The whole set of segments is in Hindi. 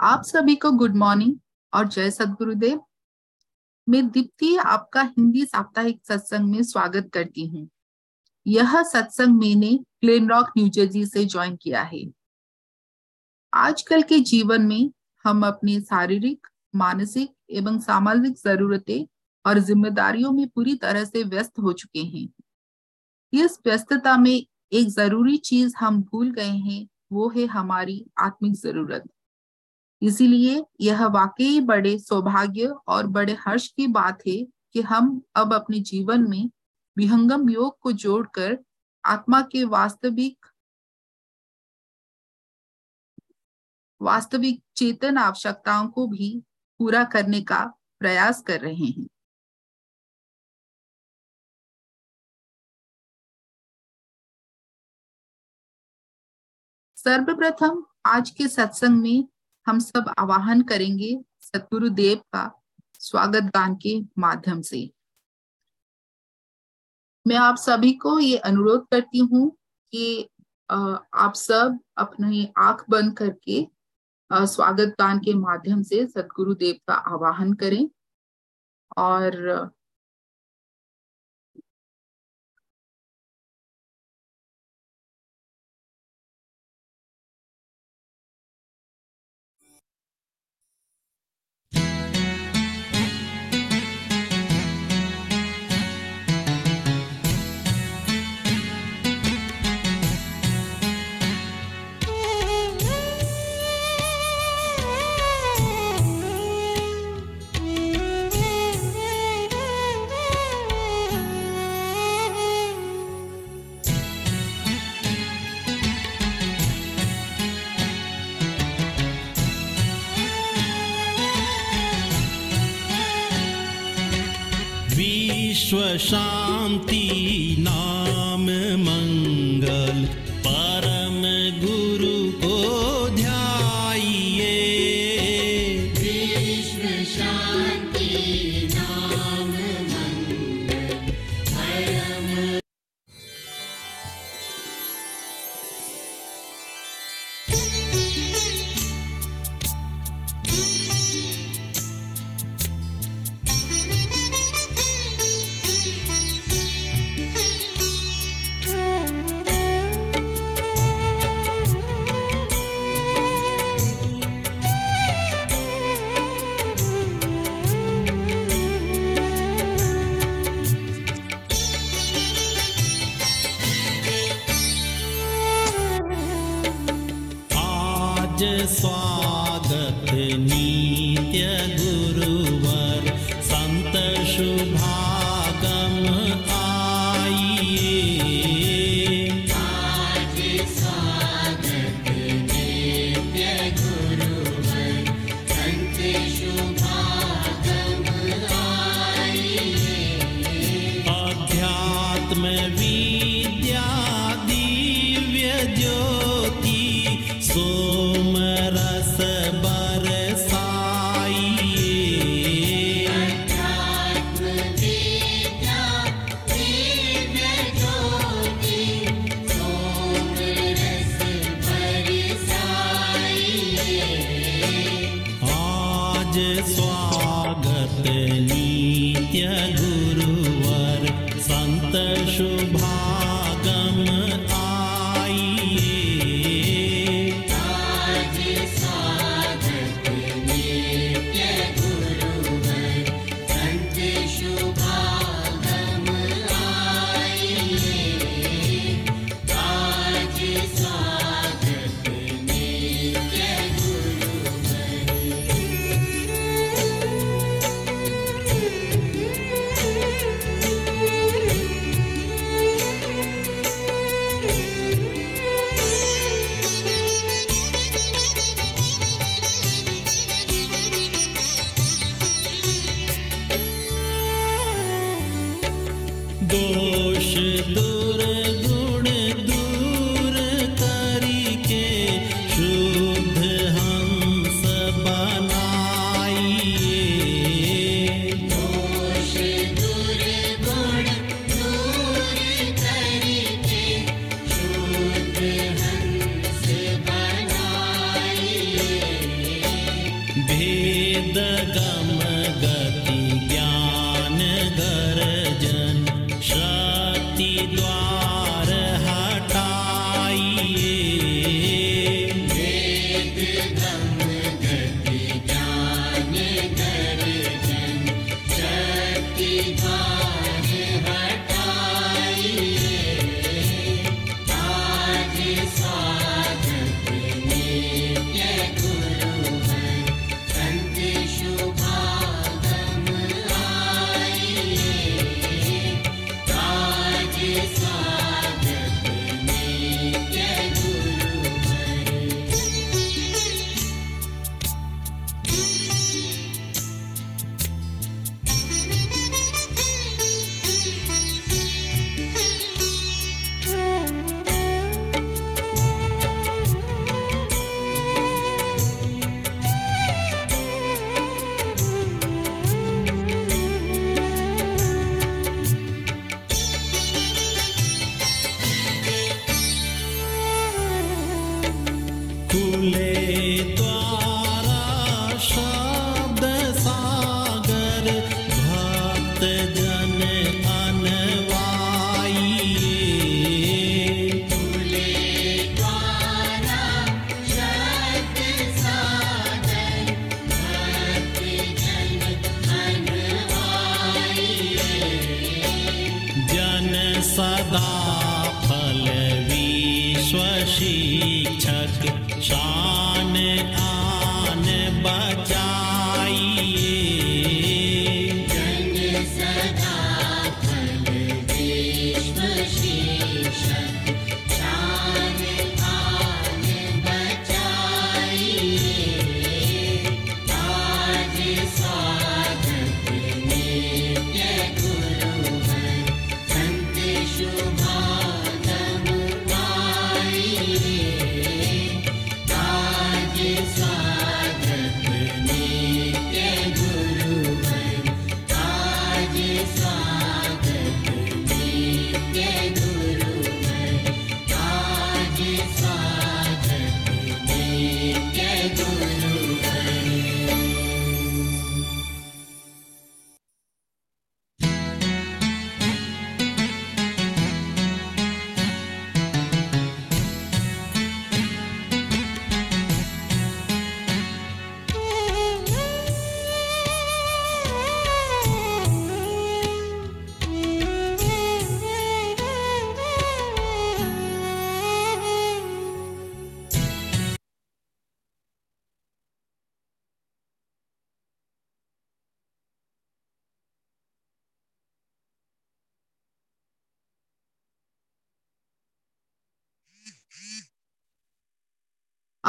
आप सभी को गुड मॉर्निंग और जय सदगुरुदेव। मैं दीप्ति आपका हिंदी साप्ताहिक सत्संग में स्वागत करती हूँ। यह सत्संग मैंने ग्लेन रॉक न्यूजर्सी से ज्वाइन किया है। आजकल के जीवन में हम अपने शारीरिक, मानसिक एवं सामाजिक जरूरतें और जिम्मेदारियों में पूरी तरह से व्यस्त हो चुके हैं। इस व्यस्तता में एक ज़रूरी चीज़ हम भूल गए हैं, वो है हमारी आत्मिक ज़रूरत। इसीलिए यह वाकई बड़े सौभाग्य और बड़े हर्ष की बात है कि हम अब अपने जीवन में विहंगम योग को जोड़कर आत्मा के वास्तविक वास्तविक चेतन आवश्यकताओं को भी पूरा करने का प्रयास कर रहे हैं। सर्वप्रथम आज के सत्संग में हम सब आवाहन करेंगे सतगुरु देव का स्वागत गान के माध्यम से। मैं आप सभी को ये अनुरोध करती हूँ कि आप सब अपनी आँख बंद करके स्वागत गान के माध्यम से सतगुरु देव का आवाहन करें। और विश्व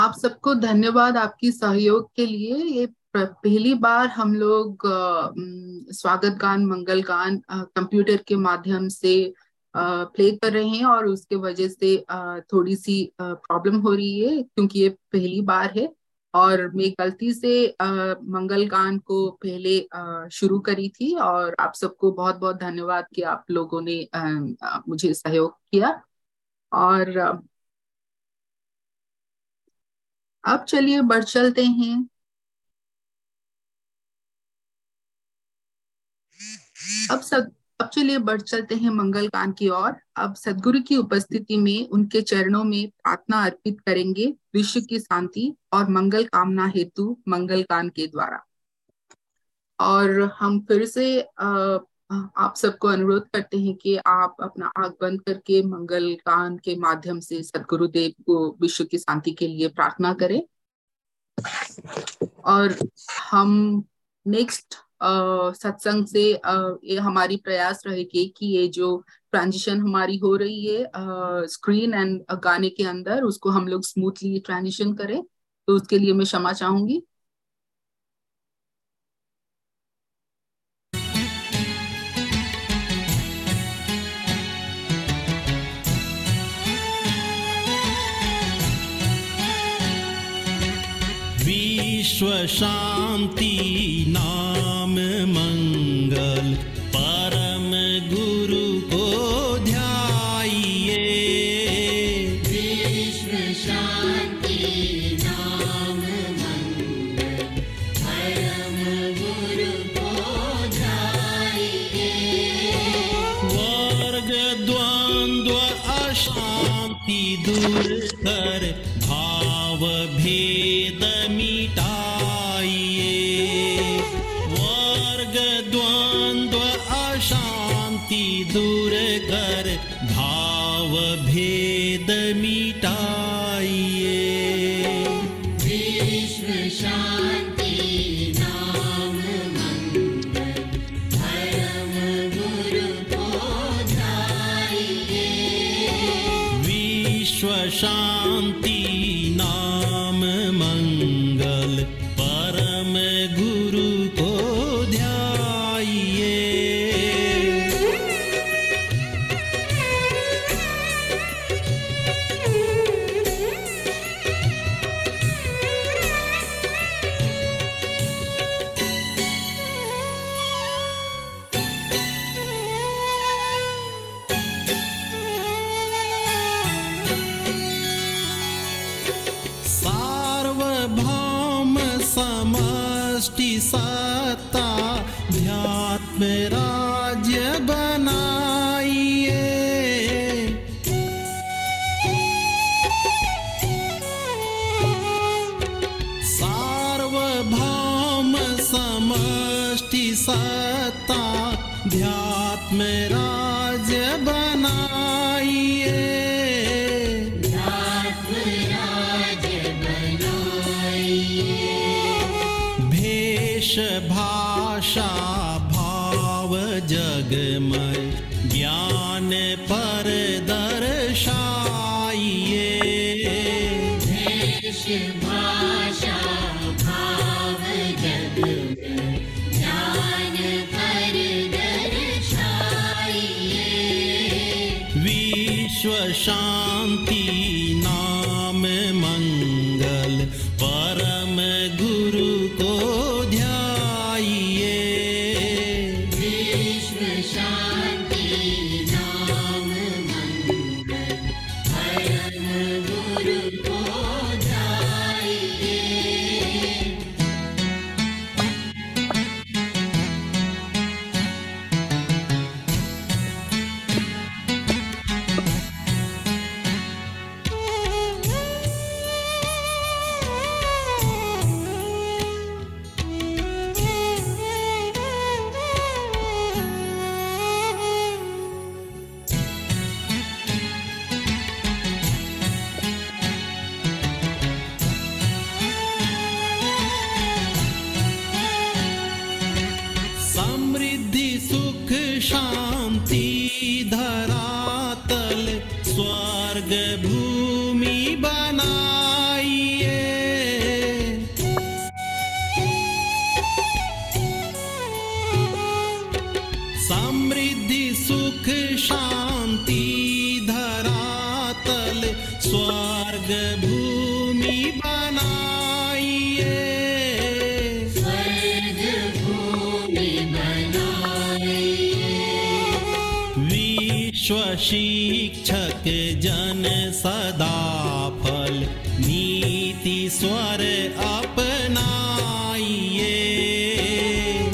आप सबको धन्यवाद आपकी सहयोग के लिए। ये पहली बार हम लोग स्वागत गान, मंगल गान कंप्यूटर के माध्यम से प्ले कर रहे हैं और उसके वजह से थोड़ी सी प्रॉब्लम हो रही है क्योंकि ये पहली बार है और मैं गलती से मंगल गान को पहले शुरू करी थी और आप सबको बहुत बहुत धन्यवाद कि आप लोगों ने मुझे सहयोग किया। और अब चलिए बढ़ चलते हैं। अब सब अब चलिए बढ़ चलते हैं मंगल की ओर। अब सदगुरु की उपस्थिति में उनके चरणों में प्रार्थना अर्पित करेंगे विश्व की शांति और मंगल कामना हेतु मंगल के द्वारा। और हम फिर से अ, आप सबको अनुरोध करते हैं कि आप अपना आग बंद करके मंगल गान के माध्यम से सदगुरुदेव को विश्व की शांति के लिए प्रार्थना करें। और हम नेक्स्ट सत्संग से ये हमारी प्रयास रहेगी कि ये जो ट्रांजिशन हमारी हो रही है स्क्रीन एंड गाने के अंदर, उसको हम लोग स्मूथली ट्रांजिशन करें। तो उसके लिए मैं क्षमा चाहूँगी। विश्व शांति नाम मंगल। शांति धरातल स्वर्ग सदा फल नीति स्वर अपनाइए।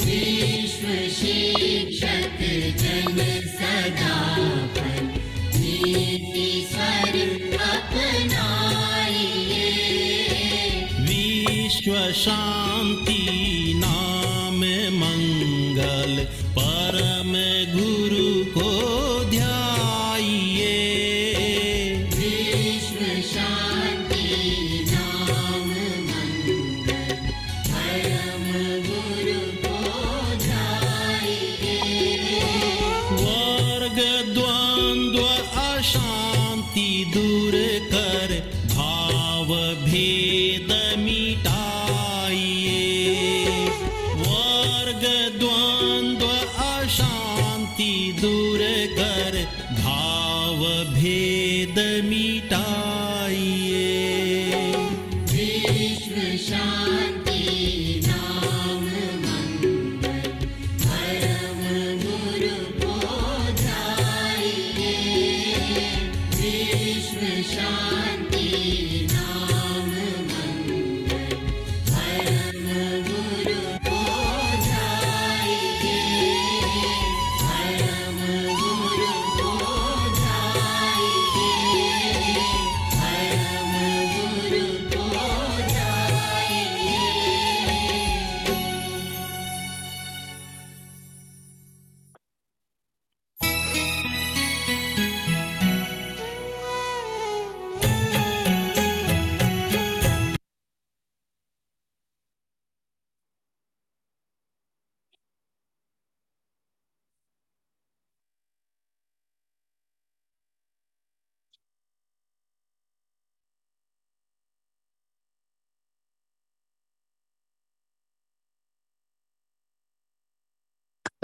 विश्व शिक्षक जन सदा फल नीति स्वर अपनाइए। विश्व शा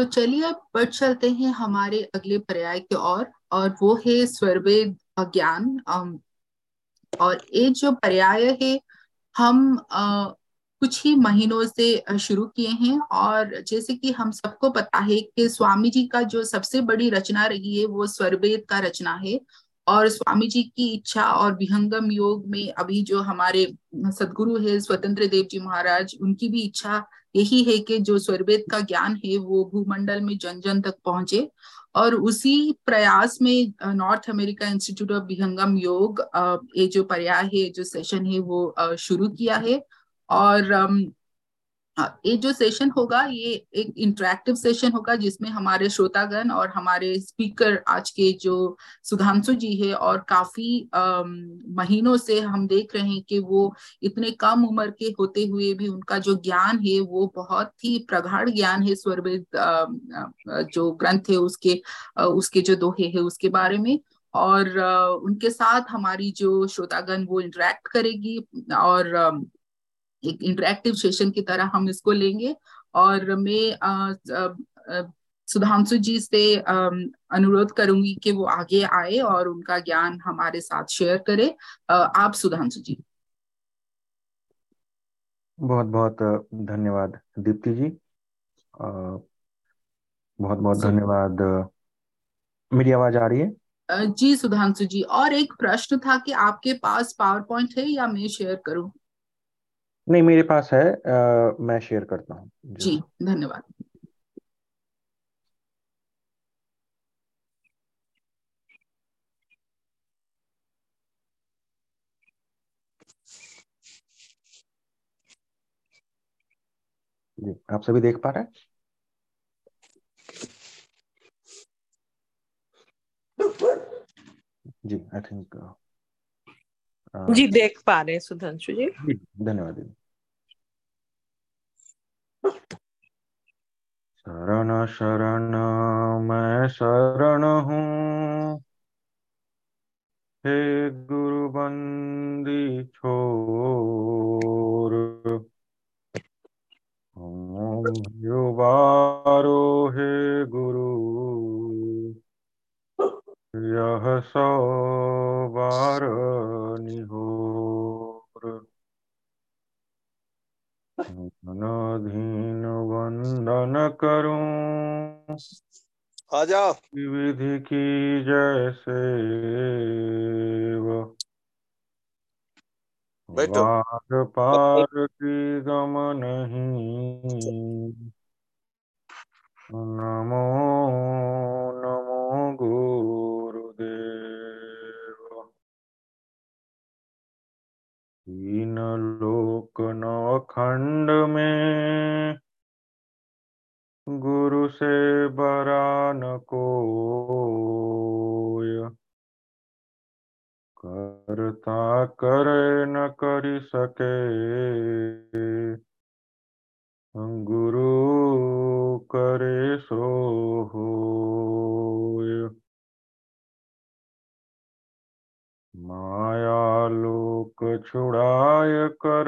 तो चलिए अब बढ़ चलते हैं हमारे अगले पर्याय की ओर और वो है स्वरवेद ज्ञान अम, और ये जो पर्याय है हम अ, कुछ ही महीनों से शुरू किए हैं और जैसे कि हम सबको पता है कि स्वामी जी का जो सबसे बड़ी रचना रही है वो स्वरवेद का रचना है। और स्वामी जी की इच्छा और विहंगम योग में अभी जो हमारे सदगुरु है स्वतंत्र देव जी महाराज उनकी भी इच्छा यही है कि जो स्वर्वेद का ज्ञान है, वो भूमंडल में जन जन तक पहुँचे और उसी प्रयास में North America institute of Vihangam Yoga ये जो पर्याय है, जो सेशन है, वो शुरू किया है और हाँ, ये जो सेशन होगा ये एक इंटरेक्टिव सेशन होगा जिसमें हमारे श्रोतागण और हमारे स्पीकर आज के जो सुधांशु जी है और काफ़ी महीनों से हम देख रहे हैं कि वो इतने कम उम्र के होते हुए भी उनका जो ज्ञान है वो बहुत ही प्रगाढ़ ज्ञान है स्वरवेद जो ग्रंथ है उसके उसके जो दोहे है उसके बारे में। और उनके साथ हमारी जो श्रोतागण वो इंटरेक्ट करेगी और एक इंटरेक्टिव सेशन की तरह हम इसको लेंगे। और मैं सुधांशु जी से अनुरोध करूँगी कि वो आगे आए और उनका ज्ञान हमारे साथ शेयर करें। आप सुधांशु जी। बहुत बहुत धन्यवाद दीप्ति जी। बहुत बहुत धन्यवाद। मेरी आवाज़ आ रही है? जी सुधांशु जी और एक प्रश्न था कि आपके पास पावर पॉइंट है या मैं शेयर करूँ? नहीं मेरे पास है अ, मैं शेयर करता हूँ। जी। जी धन्यवाद। जी आप सभी देख पा रहे हैं? जी आई थिंक uh, जी देख पा रहे हैं सुधांशु जी धन्यवाद दीदी। शरण शरण, मैं शरण हूँ। हे गुरु बंदी छोर हम युवारो, हे गुरु। यह सौ बार निहोर अनधीन वंदन करूँ आ जाओ। विधि की जैसे वार पार की गम नहीं नमो नमो गुरुदेव तीन लोक नवखंड में। गुरु से बरा न कोय। करता करे न कर सके। गुरु करे सो होय। माया लोक छुड़ाय कर।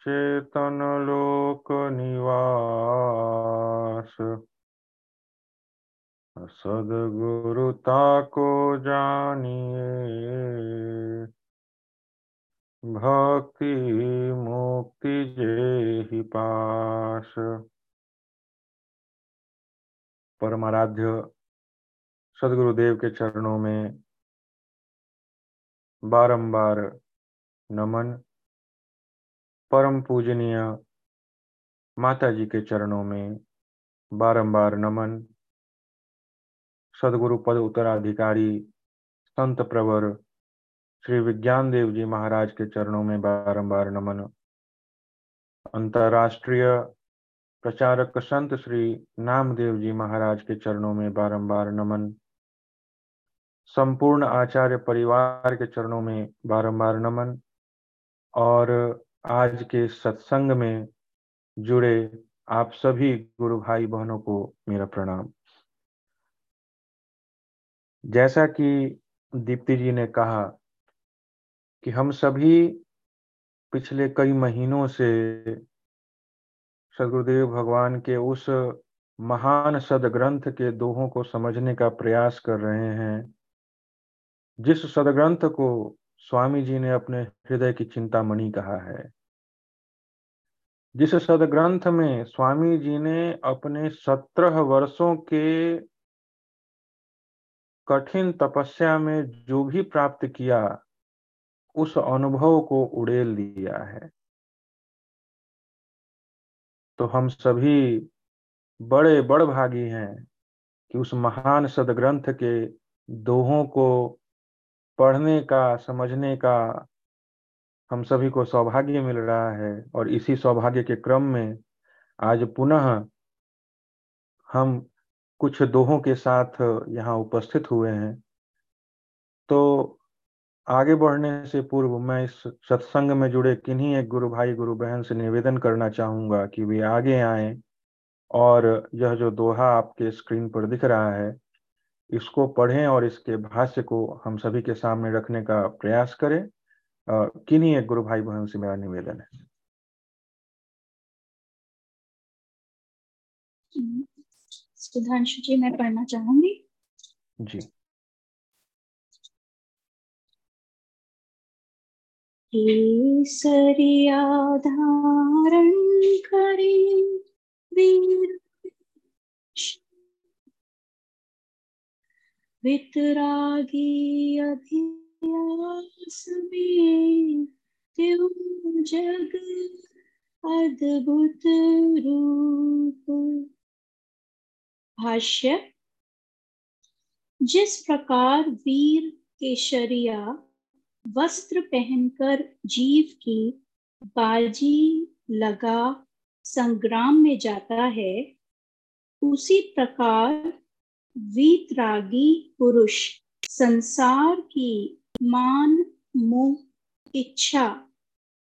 चेतन लोक निवास। सदगुरुता को जानिए। भक्ति मुक्ति जेहि पास। परमाराध्य सदगुरुदेव के चरणों में बारंबार नमन, परम पूजनीय माता जी के चरणों में बारंबार नमन। सदगुरु पद उत्तराधिकारी संत प्रवर श्री विज्ञान देव जी महाराज के चरणों में बारंबार नमन। अंतर्राष्ट्रीय प्रचारक संत श्री नामदेव जी महाराज के चरणों में बारंबार नमन। संपूर्ण आचार्य परिवार के चरणों में बारंबार नमन और आज के सत्संग में जुड़े आप सभी गुरु भाई बहनों को मेरा प्रणाम। जैसा कि दीप्ति जी ने कहा कि हम सभी पिछले कई महीनों से सदगुरुदेव भगवान के उस महान सदग्रंथ के दोहों को समझने का प्रयास कर रहे हैं। जिस सदग्रंथ को स्वामी जी ने अपने हृदय की चिंतामणि कहा है, जिस सदग्रंथ में स्वामी जी ने अपने सत्रह वर्षों के कठिन तपस्या में जो भी प्राप्त किया, उस अनुभव को उड़ेल दिया है। तो हम सभी बड़े बड़ भागी हैं कि उस महान सदग्रंथ के दोहों को पढ़ने का, समझने का हम सभी को सौभाग्य मिल रहा है और इसी सौभाग्य के क्रम में आज पुनः हम कुछ दोहों के साथ यहाँ उपस्थित हुए हैं। तो आगे बढ़ने से पूर्व मैं इस सत्संग में जुड़े किन्हीं एक गुरु भाई गुरु बहन से निवेदन करना चाहूँगा कि वे आगे आए और यह जो दोहा आपके स्क्रीन पर दिख रहा है इसको पढ़ें और इसके भाष्य को हम सभी के सामने रखने का प्रयास करें। किन्हीं एक गुरु भाई बहन से मेरा निवेदन है? सुधांशु जी मैं पढ़ना चाहूँगी। जी। केसरिया धारण करे वीर वितरागी में त्यों जग अद्भुत रूप। भाष्य, जिस प्रकार वीर केशरिया वस्त्र पहनकर जीव की बाजी लगा संग्राम में जाता है, उसी प्रकार वीतरागी पुरुष, संसार की मान मोह इच्छा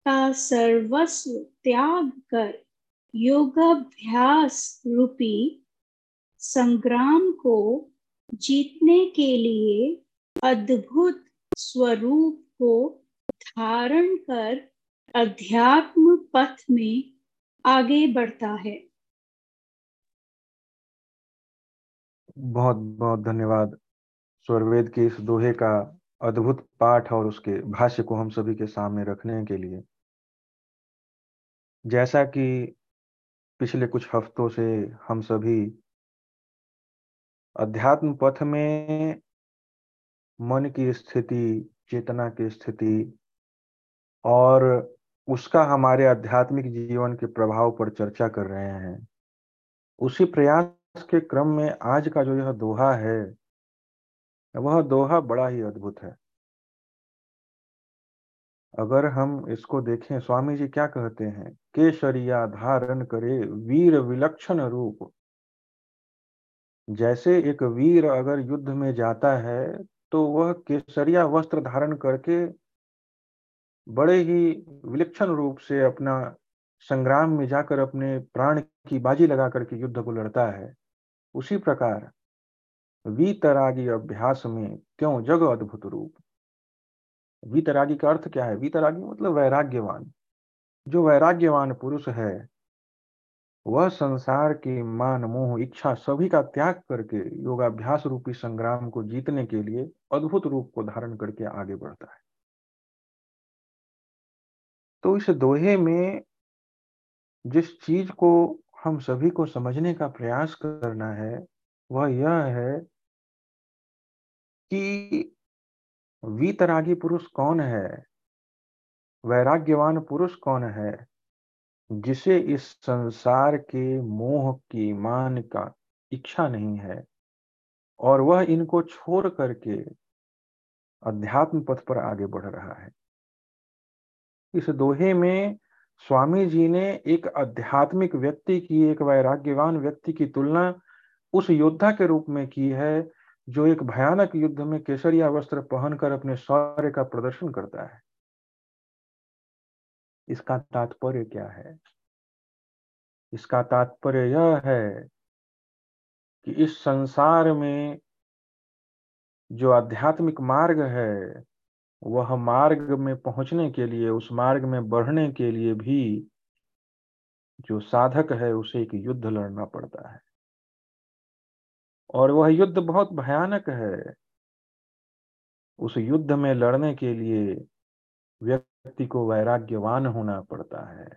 का सर्वस्व त्याग कर योगाभ्यास रूपी संग्राम को जीतने के लिए अद्भुत स्वरूप को धारण कर अध्यात्म पथ में आगे बढ़ता है। बहुत बहुत धन्यवाद। स्वरवेद के इस दोहे का अद्भुत पाठ और उसके भाष्य को हम सभी के सामने रखने के लिए। जैसा कि पिछले कुछ हफ्तों से हम सभी अध्यात्म पथ में मन की स्थिति, चेतना की स्थिति और उसका हमारे आध्यात्मिक जीवन के प्रभाव पर चर्चा कर रहे हैं, उसी प्रयास के क्रम में आज का जो यह दोहा है, वह दोहा बड़ा ही अद्भुत है। अगर हम इसको देखें, स्वामी जी क्या कहते हैं? केशरिया धारण करे वीर विलक्षण रूप। जैसे एक वीर अगर युद्ध में जाता है तो वह केसरिया वस्त्र धारण करके बड़े ही विलक्षण रूप से अपना संग्राम में जाकर अपने प्राण की बाजी लगा करके युद्ध को लड़ता है। उसी प्रकार वीतरागी अभ्यास में क्यों जग अद्भुत रूप? वीतरागी का अर्थ क्या है? वीतरागी मतलब वैराग्यवान। जो वैराग्यवान पुरुष है, वह संसार की मान, मोह, इच्छा सभी का त्याग करके योगाभ्यास रूपी संग्राम को जीतने के लिए अद्भुत रूप को धारण करके आगे बढ़ता है। तो इस दोहे में जिस चीज़ को हम सभी को समझने का प्रयास करना है, वह यह है कि वीतरागी पुरुष कौन है? वैराग्यवान पुरुष कौन है, जिसे इस संसार के मोह की मान का इच्छा नहीं है? और वह इनको छोड़ करके अध्यात्म पथ पर आगे बढ़ रहा है। इस दोहे में स्वामी जी ने एक आध्यात्मिक व्यक्ति की, एक वैराग्यवान व्यक्ति की तुलना उस योद्धा के रूप में की है, जो एक भयानक युद्ध में केसरिया वस्त्र पहनकर अपने शौर्य का प्रदर्शन करता है। इसका तात्पर्य क्या है? इसका तात्पर्य यह है कि इस संसार में जो आध्यात्मिक मार्ग है वह मार्ग में पहुँचने के लिए, उस मार्ग में बढ़ने के लिए भी जो साधक है, उसे एक युद्ध लड़ना पड़ता है। और वह युद्ध बहुत भयानक है। उस युद्ध में लड़ने के लिए व्यक्ति को वैराग्यवान होना पड़ता है।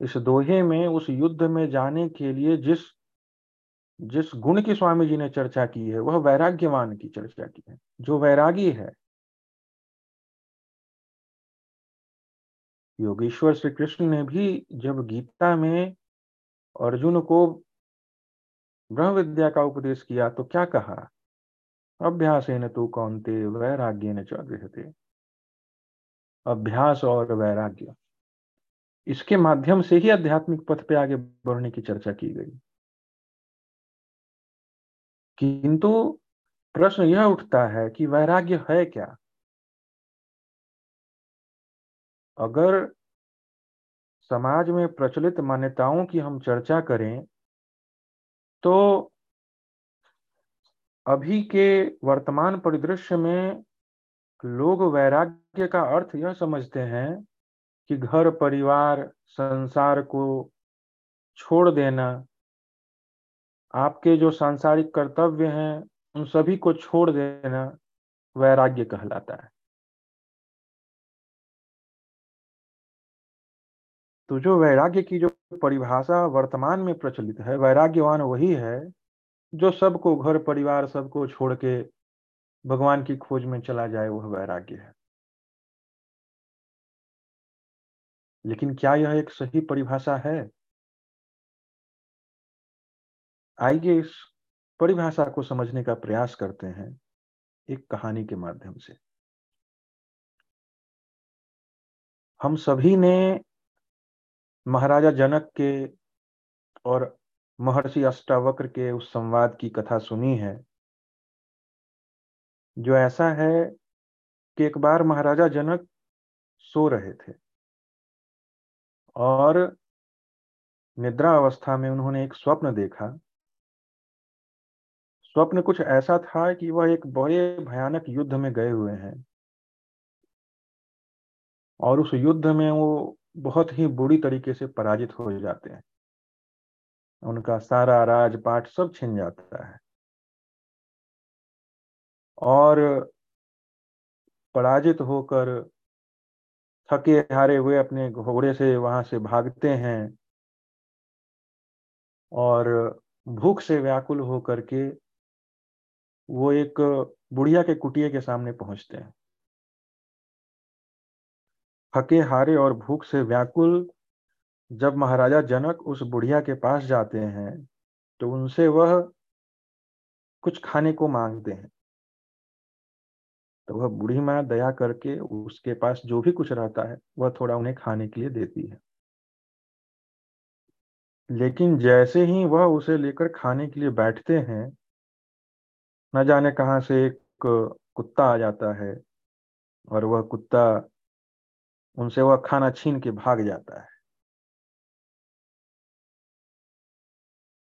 इस दोहे में, उस युद्ध में जाने के लिए जिस जिस गुण की स्वामी जी ने चर्चा की है, वह वैराग्यवान की चर्चा की है। जो वैरागी है, योगेश्वर श्री कृष्ण ने भी जब गीता में अर्जुन को ब्रह्म विद्या का उपदेश किया तो क्या कहा? अभ्यास न तू कौनते वैराग्य न थे अभ्यास और वैराग्य। इसके माध्यम से ही आध्यात्मिक पथ पे आगे बढ़ने की चर्चा की गई। किंतु प्रश्न यह उठता है कि वैराग्य है क्या? अगर समाज में प्रचलित मान्यताओं की हम चर्चा करें तो अभी के वर्तमान परिदृश्य में लोग वैराग्य का अर्थ यह समझते हैं कि घर, परिवार, संसार को छोड़ देना आपके जो सांसारिक कर्तव्य हैं, उन सभी को छोड़ देना वैराग्य कहलाता है। तो जो वैराग्य की जो परिभाषा वर्तमान में प्रचलित है, वैराग्यवान वही है, जो सबको घर, परिवार, सबको छोड़ के भगवान की खोज में चला जाए, वह वैराग्य है। लेकिन क्या यह एक सही परिभाषा है? आइए इस परिभाषा को समझने का प्रयास करते हैं एक कहानी के माध्यम से। हम सभी ने महाराजा जनक के और महर्षि अष्टावक्र के उस संवाद की कथा सुनी है, जो ऐसा है कि एक बार महाराजा जनक सो रहे थे और निद्रा अवस्था में उन्होंने एक स्वप्न देखा स्वप्न कुछ ऐसा था कि वह एक बड़े भयानक युद्ध में गए हुए हैं। और उस युद्ध में वो बहुत ही बुरी तरीके से पराजित हो जाते हैं। उनका सारा राजपाट सब छिन जाता है। और पराजित होकर थके हारे हुए अपने घोड़े से वहाँ से भागते हैं और भूख से व्याकुल होकर के वो एक बुढ़िया के कुटिए के सामने पहुँचते हैं। थके हारे और भूख से व्याकुल जब महाराजा जनक उस बुढ़िया के पास जाते हैं तो उनसे वह कुछ खाने को मांगते हैं। तो वह बूढ़ी माँ दया करके उसके पास जो भी कुछ रहता है, वह थोड़ा उन्हें खाने के लिए देती है। लेकिन जैसे ही वह उसे लेकर खाने के लिए बैठते हैं न जाने कहाँ से एक कुत्ता आ जाता है और वह कुत्ता उनसे वह खाना छीन के भाग जाता है।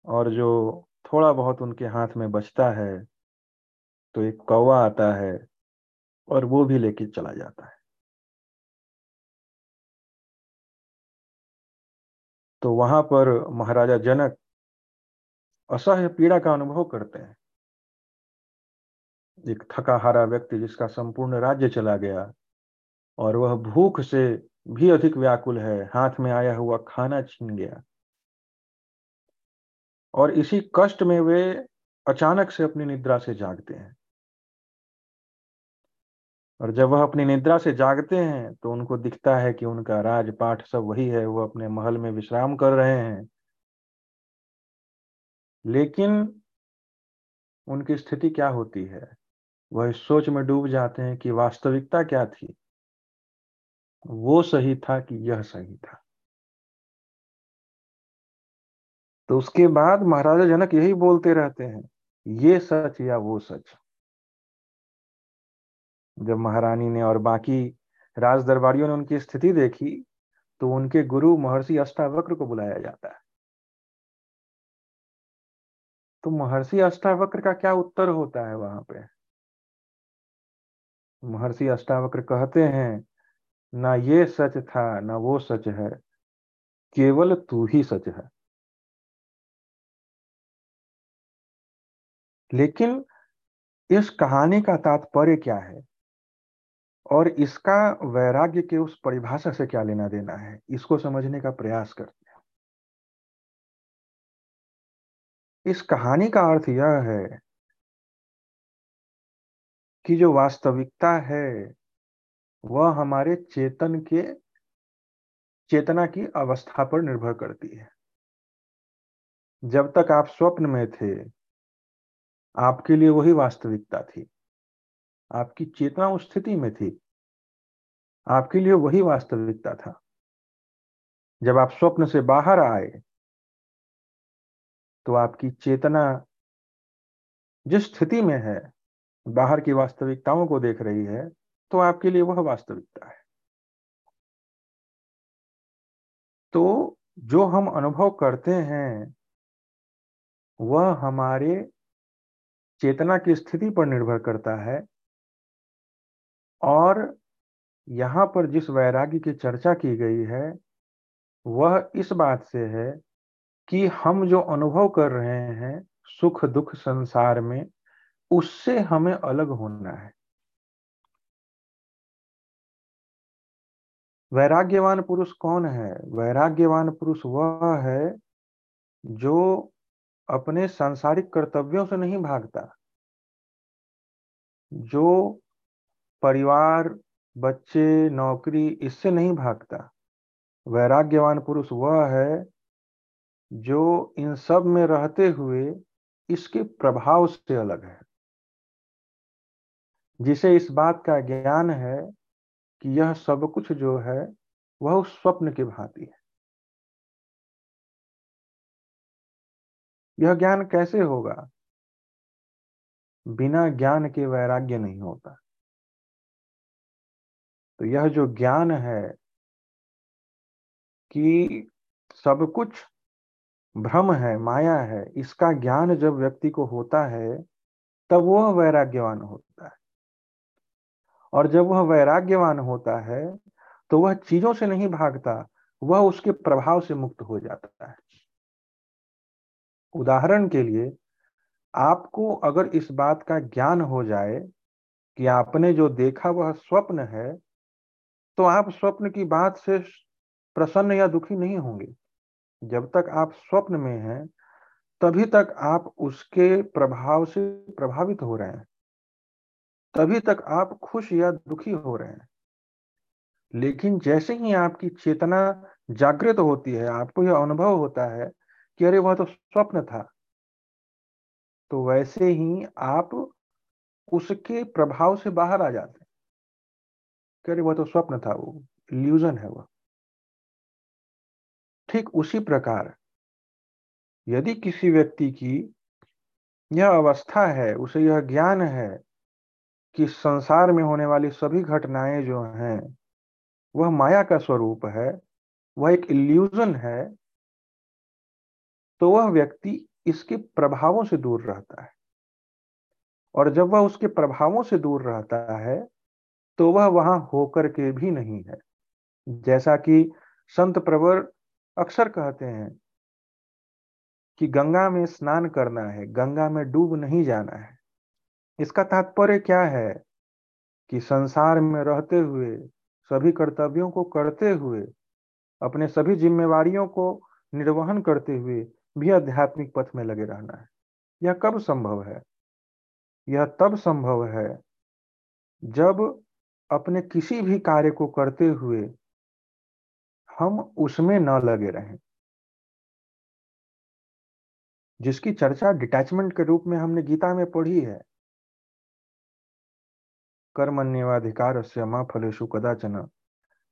और जो थोड़ा बहुत उनके हाथ में बचता है तो एक कौवा आता है और वो भी लेके चला जाता है। तो वहाँ पर महाराजा जनक असह्य पीड़ा का अनुभव करते हैं। एक थका हारा व्यक्ति जिसका संपूर्ण राज्य चला गया और वह भूख से भी अधिक व्याकुल है, हाथ में आया हुआ खाना छीन गया। और इसी कष्ट में वे अचानक से अपनी निद्रा से जागते हैं। और जब वह अपनी निद्रा से जागते हैं तो उनको दिखता है कि उनका राजपाठ सब वही है वह अपने महल में विश्राम कर रहे हैं। लेकिन उनकी स्थिति क्या होती है? वह इस सोच में डूब जाते हैं कि वास्तविकता क्या थी? वो सही था कि यह सही था? तो उसके बाद महाराजा जनक यही बोलते रहते हैं, ये सच या वो सच? जब महारानी ने और बाकी राज दरबारियों ने उनकी स्थिति देखी तो उनके गुरु महर्षि अष्टावक्र को बुलाया जाता है। तो महर्षि अष्टावक्र का क्या उत्तर होता है वहाँ पे? महर्षि अष्टावक्र कहते हैं, ना ये सच था, ना वो सच है, केवल तू ही सच है। लेकिन इस कहानी का तात्पर्य क्या है? और इसका वैराग्य के उस परिभाषा से क्या लेना देना है? इसको समझने का प्रयास करते हैं। इस कहानी का अर्थ यह है कि जो वास्तविकता है, वह हमारे चेतन के, चेतना की अवस्था पर निर्भर करती है। जब तक आप स्वप्न में थे, आपके लिए वही वास्तविकता थी। आपकी चेतना उस स्थिति में थी। आपके लिए वही वास्तविकता था। जब आप स्वप्न से बाहर आए तो आपकी चेतना जिस स्थिति में है बाहर की वास्तविकताओं को देख रही है तो आपके लिए वह वास्तविकता है। तो जो हम अनुभव करते हैं, वह हमारे चेतना की स्थिति पर निर्भर करता है और यहाँ पर जिस वैराग्य की चर्चा की गई है, वह इस बात से है कि हम जो अनुभव कर रहे हैं सुख दुख संसार में उससे हमें अलग होना है। वैराग्यवान पुरुष कौन है? वैराग्यवान पुरुष वह है जो अपने सांसारिक कर्तव्यों से नहीं भागता, जो परिवार, बच्चे, नौकरी, इससे नहीं भागता। वैराग्यवान पुरुष वह है जो इन सब में रहते हुए इसके प्रभाव से अलग है। जिसे इस बात का ज्ञान है कि यह सब कुछ जो है, वह उस स्वप्न की भांति है। यह ज्ञान कैसे होगा? बिना ज्ञान के वैराग्य नहीं होता। तो यह जो ज्ञान है कि सब कुछ भ्रम है, माया है, इसका ज्ञान जब व्यक्ति को होता है, तब वह वैराग्यवान होता और जब वह वैराग्यवान होता है तो वह चीज़ों से नहीं भागता, वह उसके प्रभाव से मुक्त हो जाता है। उदाहरण के लिए, आपको अगर इस बात का ज्ञान हो जाए कि आपने जो देखा वह स्वप्न है तो आप स्वप्न की बात से प्रसन्न या दुखी नहीं होंगे। जब तक आप स्वप्न में हैं, तभी तक आप उसके प्रभाव से प्रभावित हो रहे हैं। तभी तक आप खुश या दुखी हो रहे हैं। लेकिन जैसे ही आपकी चेतना जागृत होती है, आपको यह अनुभव होता है कि अरे, वह तो स्वप्न था। तो वैसे ही आप उसके प्रभाव से बाहर आ जाते हैं कि अरे, वह तो स्वप्न था, वो इल्यूजन है वह। ठीक उसी प्रकार यदि किसी व्यक्ति की यह अवस्था है, उसे यह ज्ञान है कि संसार में होने वाली सभी घटनाएँ जो हैं, वह माया का स्वरूप है, वह एक इल्यूजन है तो वह व्यक्ति इसके प्रभावों से दूर रहता है। और जब वह उसके प्रभावों से दूर रहता है तो वह वहाँ होकर के भी नहीं है। जैसा कि संत प्रवर अक्सर कहते हैं कि गंगा में स्नान करना है, गंगा में डूब नहीं जाना है। इसका तात्पर्य क्या है? कि संसार में रहते हुए, सभी कर्तव्यों को करते हुए, अपने सभी जिम्मेवारियों को निर्वहन करते हुए भी आध्यात्मिक पथ में लगे रहना है। यह कब संभव है? यह तब संभव है जब अपने किसी भी कार्य को करते हुए हम उसमें न लगे रहें। जिसकी चर्चा डिटैचमेंट के रूप में हमने गीता में पढ़ी है। कर्मण्यवाधिकार से माँ फलेशु कदाचन।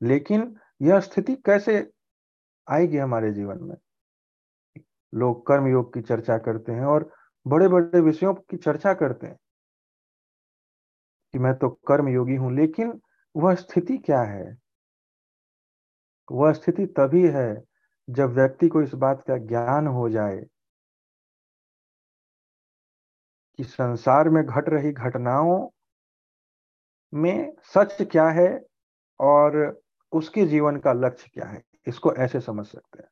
लेकिन यह स्थिति कैसे आएगी हमारे जीवन में? लोग कर्म योग की चर्चा करते हैं और बड़े बड़े विषयों की चर्चा करते हैं कि मैं तो कर्म योगी हूँ, लेकिन वह स्थिति क्या है? वह स्थिति तभी है जब व्यक्ति को इस बात का ज्ञान हो जाए कि संसार में घट रही घटनाओं में सच क्या है और उसके जीवन का लक्ष्य क्या है? इसको ऐसे समझ सकते हैं।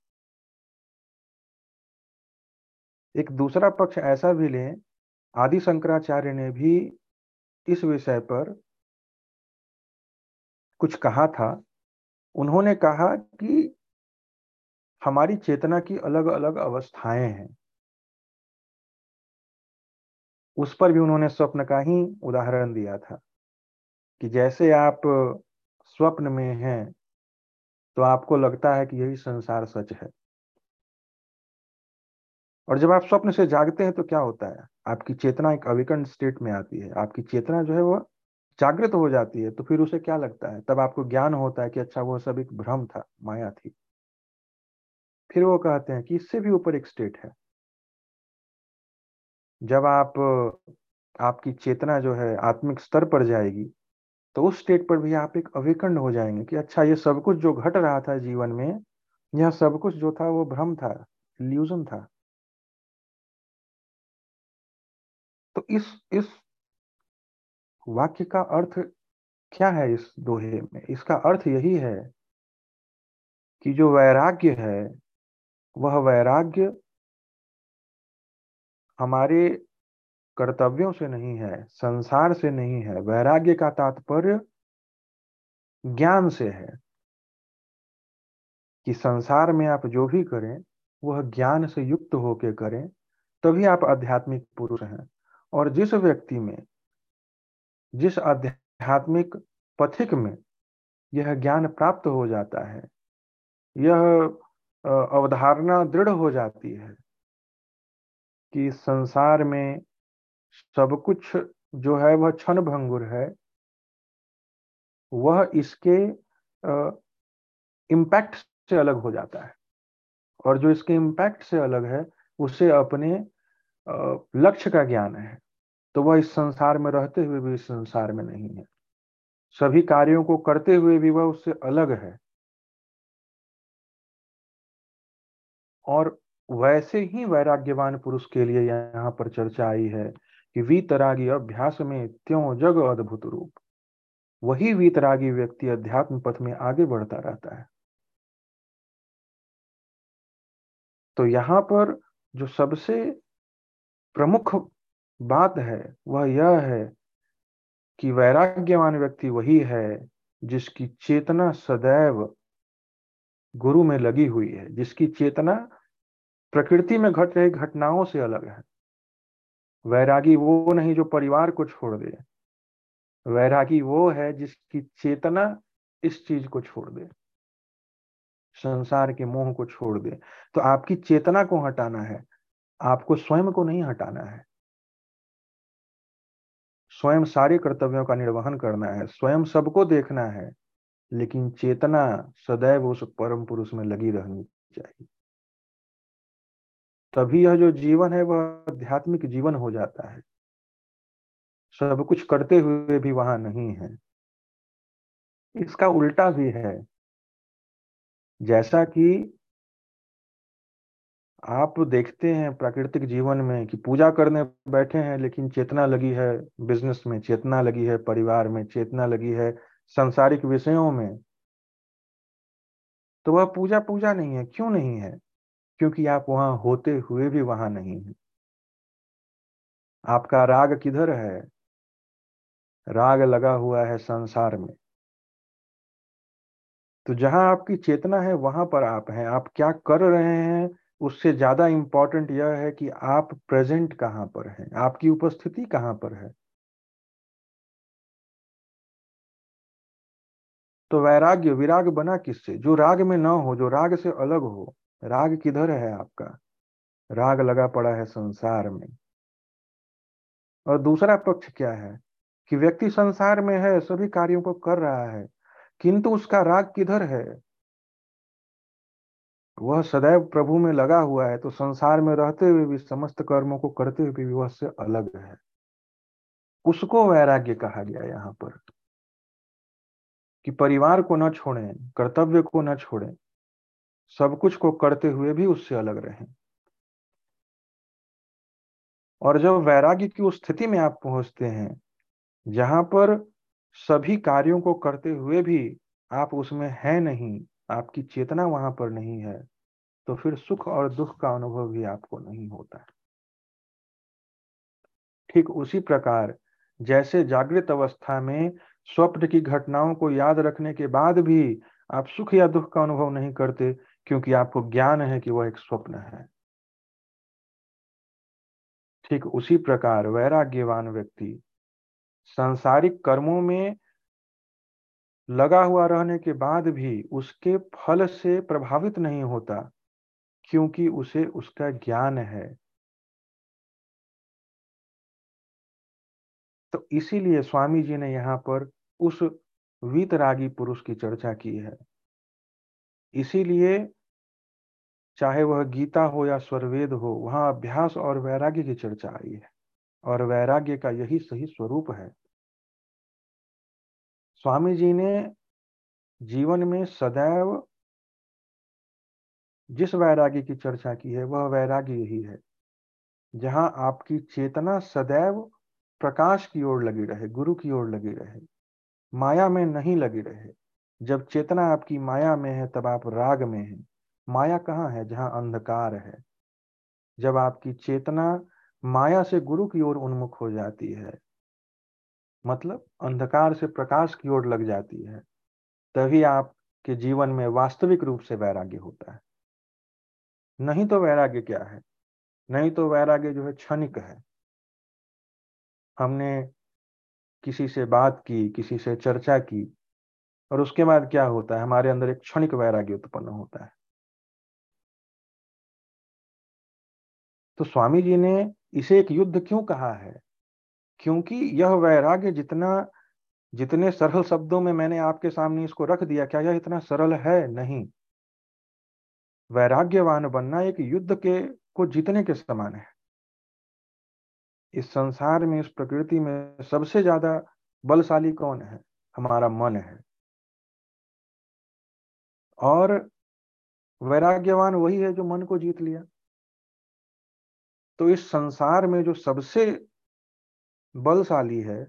एक दूसरा पक्ष ऐसा भी लें, आदि शंकराचार्य ने भी इस विषय पर कुछ कहा था। उन्होंने कहा कि हमारी चेतना की अलग अलग अवस्थाएँ हैं। उस पर भी उन्होंने स्वप्न का ही उदाहरण दिया था। कि जैसे आप स्वप्न में हैं तो आपको लगता है कि यही संसार सच है। और जब आप स्वप्न से जागते हैं तो क्या होता है? आपकी चेतना एक अविकर्ण स्टेट में आती है। आपकी चेतना जो है, वो जागृत हो जाती है तो फिर उसे क्या लगता है? तब आपको ज्ञान होता है कि अच्छा वो सब एक भ्रम था, माया थी। फिर वो कहते हैं कि इससे भी ऊपर एक स्टेट है। जब आप, आपकी चेतना जो है, आत्मिक स्तर पर जाएगी तो उस स्टेट पर भी आप एक अविकर्ण हो जाएँगे कि अच्छा ये सब कुछ जो घट रहा था जीवन में, यह सब कुछ जो था वो भ्रम था इल्यूजन था। तो इस इस वाक्य का अर्थ क्या है इस दोहे में? इसका अर्थ यही है कि जो वैराग्य है, वह वैराग्य हमारे कर्तव्यों से नहीं है, संसार से नहीं है, वैराग्य का तात्पर्य ज्ञान से है कि संसार में आप जो भी करें, वह ज्ञान से युक्त होकर करें, तभी आप आध्यात्मिक पुरुष हैं। और जिस व्यक्ति में, जिस आध्यात्मिक पथिक में यह ज्ञान प्राप्त हो जाता है, यह अवधारणा दृढ़ हो जाती है कि संसार में सब कुछ जो है वह क्षण भंगुर है, वह इसके इम्पैक्ट से अलग हो जाता है। और जो इसके इम्पैक्ट से अलग है, उसे अपने लक्ष्य का ज्ञान है। तो वह इस संसार में रहते हुए भी इस संसार में नहीं है। सभी कार्यों को करते हुए भी वह उससे अलग है। और वैसे ही वैराग्यवान पुरुष के लिए यहाँ पर चर्चा आई है कि वीतरागी अभ्यास में त्यों जग अद्भुत रूप। वही वीतरागी व्यक्ति अध्यात्म पथ में आगे बढ़ता रहता है। तो यहाँ पर जो सबसे प्रमुख बात है, वह यह है कि वैराग्यवान व्यक्ति वही है जिसकी चेतना सदैव गुरु में लगी हुई है, जिसकी चेतना प्रकृति में घट रही घटनाओं से अलग है। वैरागी वो नहीं जो परिवार को छोड़ दे। वैरागी वो है जिसकी चेतना इस चीज़ को छोड़ दे। संसार के मोह को छोड़ दे। तो आपकी चेतना को हटाना है। आपको स्वयं को नहीं हटाना है। स्वयं सारे कर्तव्यों का निर्वहन करना है। स्वयं सबको देखना है। लेकिन चेतना सदैव उस परम पुरुष में लगी रहनी चाहिए। तभी यह जो जीवन है, वह आध्यात्मिक जीवन हो जाता है। सब कुछ करते हुए भी वहाँ नहीं है। इसका उल्टा भी है। जैसा कि आप देखते हैं प्राकृतिक जीवन में कि पूजा करने बैठे हैं, लेकिन चेतना लगी है बिज़नेस में, चेतना लगी है परिवार में, चेतना लगी है सांसारिक विषयों में तो वह पूजा पूजा नहीं है, क्यों नहीं है? क्योंकि आप वहाँ होते हुए भी वहाँ नहीं है। आपका राग किधर है? राग लगा हुआ है संसार में। तो जहाँ आपकी चेतना है, वहाँ पर आप हैं। आप क्या कर रहे हैं? उससे ज़्यादा इंपॉर्टेंट यह है कि आप प्रेजेंट कहाँ पर हैं? आपकी उपस्थिति कहाँ पर है? तो वैराग्य, विराग बना किससे? जो राग में ना हो, जो राग से अलग हो राग किधर है आपका? राग लगा पड़ा है संसार में। और दूसरा पक्ष क्या है? कि व्यक्ति संसार में है, सभी कार्यों को कर रहा है, किंतु उसका राग किधर है? वह सदैव प्रभु में लगा हुआ है तो संसार में रहते हुए भी, समस्त कर्मों को करते हुए भी वह से अलग है। उसको वैराग्य कहा गया यहाँ पर, कि परिवार को न छोड़ें, कर्तव्य को न छोड़ें सब कुछ को करते हुए भी उससे अलग रहें। और जब वैराग्य की उस स्थिति में आप पहुँचते हैं, जहाँ पर सभी कार्यों को करते हुए भी आप उसमें हैं नहीं, आपकी चेतना वहाँ पर नहीं है तो फिर सुख और दुख का अनुभव भी आपको नहीं होता है। ठीक उसी प्रकार, जैसे जागृत अवस्था में स्वप्न की घटनाओं को याद रखने के बाद भी आप सुख या दुख का अनुभव नहीं करते क्योंकि आपको ज्ञान है कि वह एक स्वप्न है। ठीक उसी प्रकार वैराग्यवान व्यक्ति सांसारिक कर्मों में लगा हुआ रहने के बाद भी उसके फल से प्रभावित नहीं होता, क्योंकि उसे उसका ज्ञान है। तो इसीलिए स्वामी जी ने यहाँ पर उस वीतरागी पुरुष की चर्चा की है। इसीलिए चाहे वह गीता हो या स्वरवेद हो, वहाँ अभ्यास और वैराग्य की चर्चा आई है और वैराग्य का यही सही स्वरूप है। स्वामी जी ने जीवन में सदैव जिस वैराग्य की चर्चा की है, वह वैराग्य यही है, जहाँ आपकी चेतना सदैव प्रकाश की ओर लगी रहे, गुरु की ओर लगी रहे, माया में नहीं लगी रहे। जब चेतना आपकी माया में है, तब आप राग में हैं। माया कहाँ है? जहाँ अंधकार है। जब आपकी चेतना माया से गुरु की ओर उन्मुख हो जाती है मतलब अंधकार से प्रकाश की ओर लग जाती है, तभी आपके जीवन में वास्तविक रूप से वैराग्य होता है। नहीं तो वैराग्य क्या है? नहीं तो वैराग्य जो है क्षणिक है। हमने किसी से बात की, किसी से चर्चा की और उसके बाद क्या होता है? हमारे अंदर एक क्षणिक वैराग्य उत्पन्न होता है। तो स्वामी जी ने इसे एक युद्ध क्यों कहा है? क्योंकि यह वैराग्य जितना, जितने सरल शब्दों में मैंने आपके सामने इसको रख दिया, क्या यह इतना सरल है? नहीं। वैराग्यवान बनना एक युद्ध के, को जीतने के समान है। इस संसार में, इस प्रकृति में सबसे ज़्यादा बलशाली कौन है? हमारा मन है। और वैराग्यवान वही है जो मन को जीत लिया। तो इस संसार में जो सबसे बलशाली है,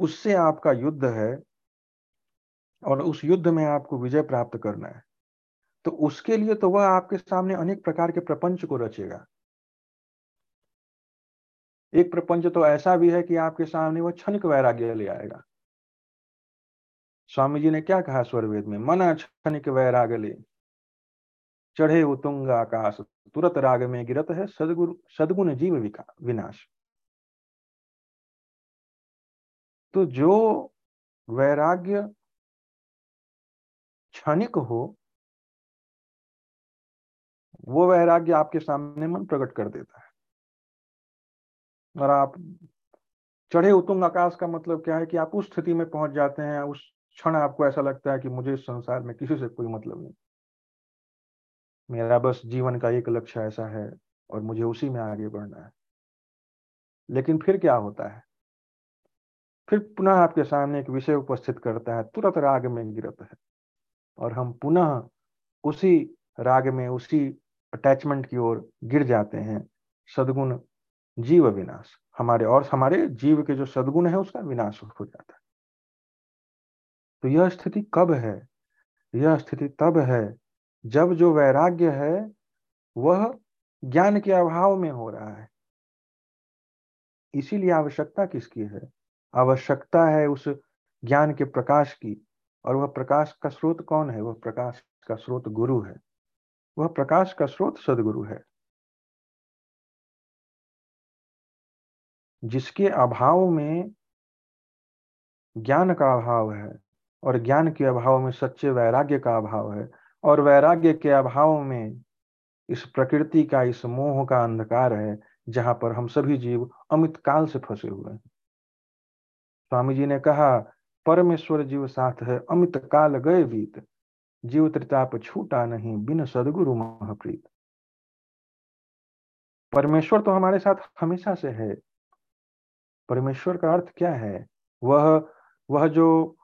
उससे आपका युद्ध है और उस युद्ध में आपको विजय प्राप्त करना है। तो उसके लिए तो वह आपके सामने अनेक प्रकार के प्रपंच को रचेगा। एक प्रपंच तो ऐसा भी है कि आपके सामने वह क्षणिक वैराग्य ले आएगा। स्वामी जी ने क्या कहा स्वरवेद में? मना क्षणिक वैराग्य ले चढ़े उतुंग आकाश, तुरंत राग में गिरत है सदगुरु, सदगुण जीव विनाश। तो जो वैराग्य क्षणिक हो, वो वैराग्य आपके सामने मन प्रकट कर देता है। और आप चढ़े उतुंग आकाश का मतलब क्या है कि आप उस स्थिति में पहुँच जाते हैं, उस क्षण आपको ऐसा लगता है कि मुझे इस संसार में किसी से कोई मतलब नहीं। मेरा बस जीवन का एक लक्ष्य ऐसा है और मुझे उसी में आगे बढ़ना है। लेकिन फिर क्या होता है? फिर पुनः आपके सामने एक विषय उपस्थित करता है, तुरंत राग में गिरत है और हम पुनः उसी राग में, उसी अटैचमेंट की ओर गिर जाते हैं। सदगुण जीव विनाश। हमारे और हमारे जीव के जो सदगुण है, उसका विनाश हो जाता है। तो यह स्थिति कब है? यह स्थिति तब है जब जो वैराग्य है, वह ज्ञान के अभाव में हो रहा है। इसीलिए आवश्यकता किसकी है? आवश्यकता है उस ज्ञान के प्रकाश की। और वह प्रकाश का स्रोत कौन है? वह प्रकाश का स्रोत गुरु है। वह प्रकाश का स्रोत सदगुरु है। जिसके अभाव में ज्ञान का अभाव है और ज्ञान के अभाव में सच्चे वैराग्य का अभाव है और वैराग्य के अभाव में इस प्रकृति का, इस मोह का अंधकार है, जहाँ पर हम सभी जीव अमित काल से फंसे हुए हैं। स्वामी जी ने कहा, परमेश्वर जीव साथ है, अमित काल गए बीत जीव त्रिताप छूटा नहीं, बिन सदगुरु महाप्रीत। परमेश्वर तो हमारे साथ हमेशा से है। परमेश्वर का अर्थ क्या है? वह वह जो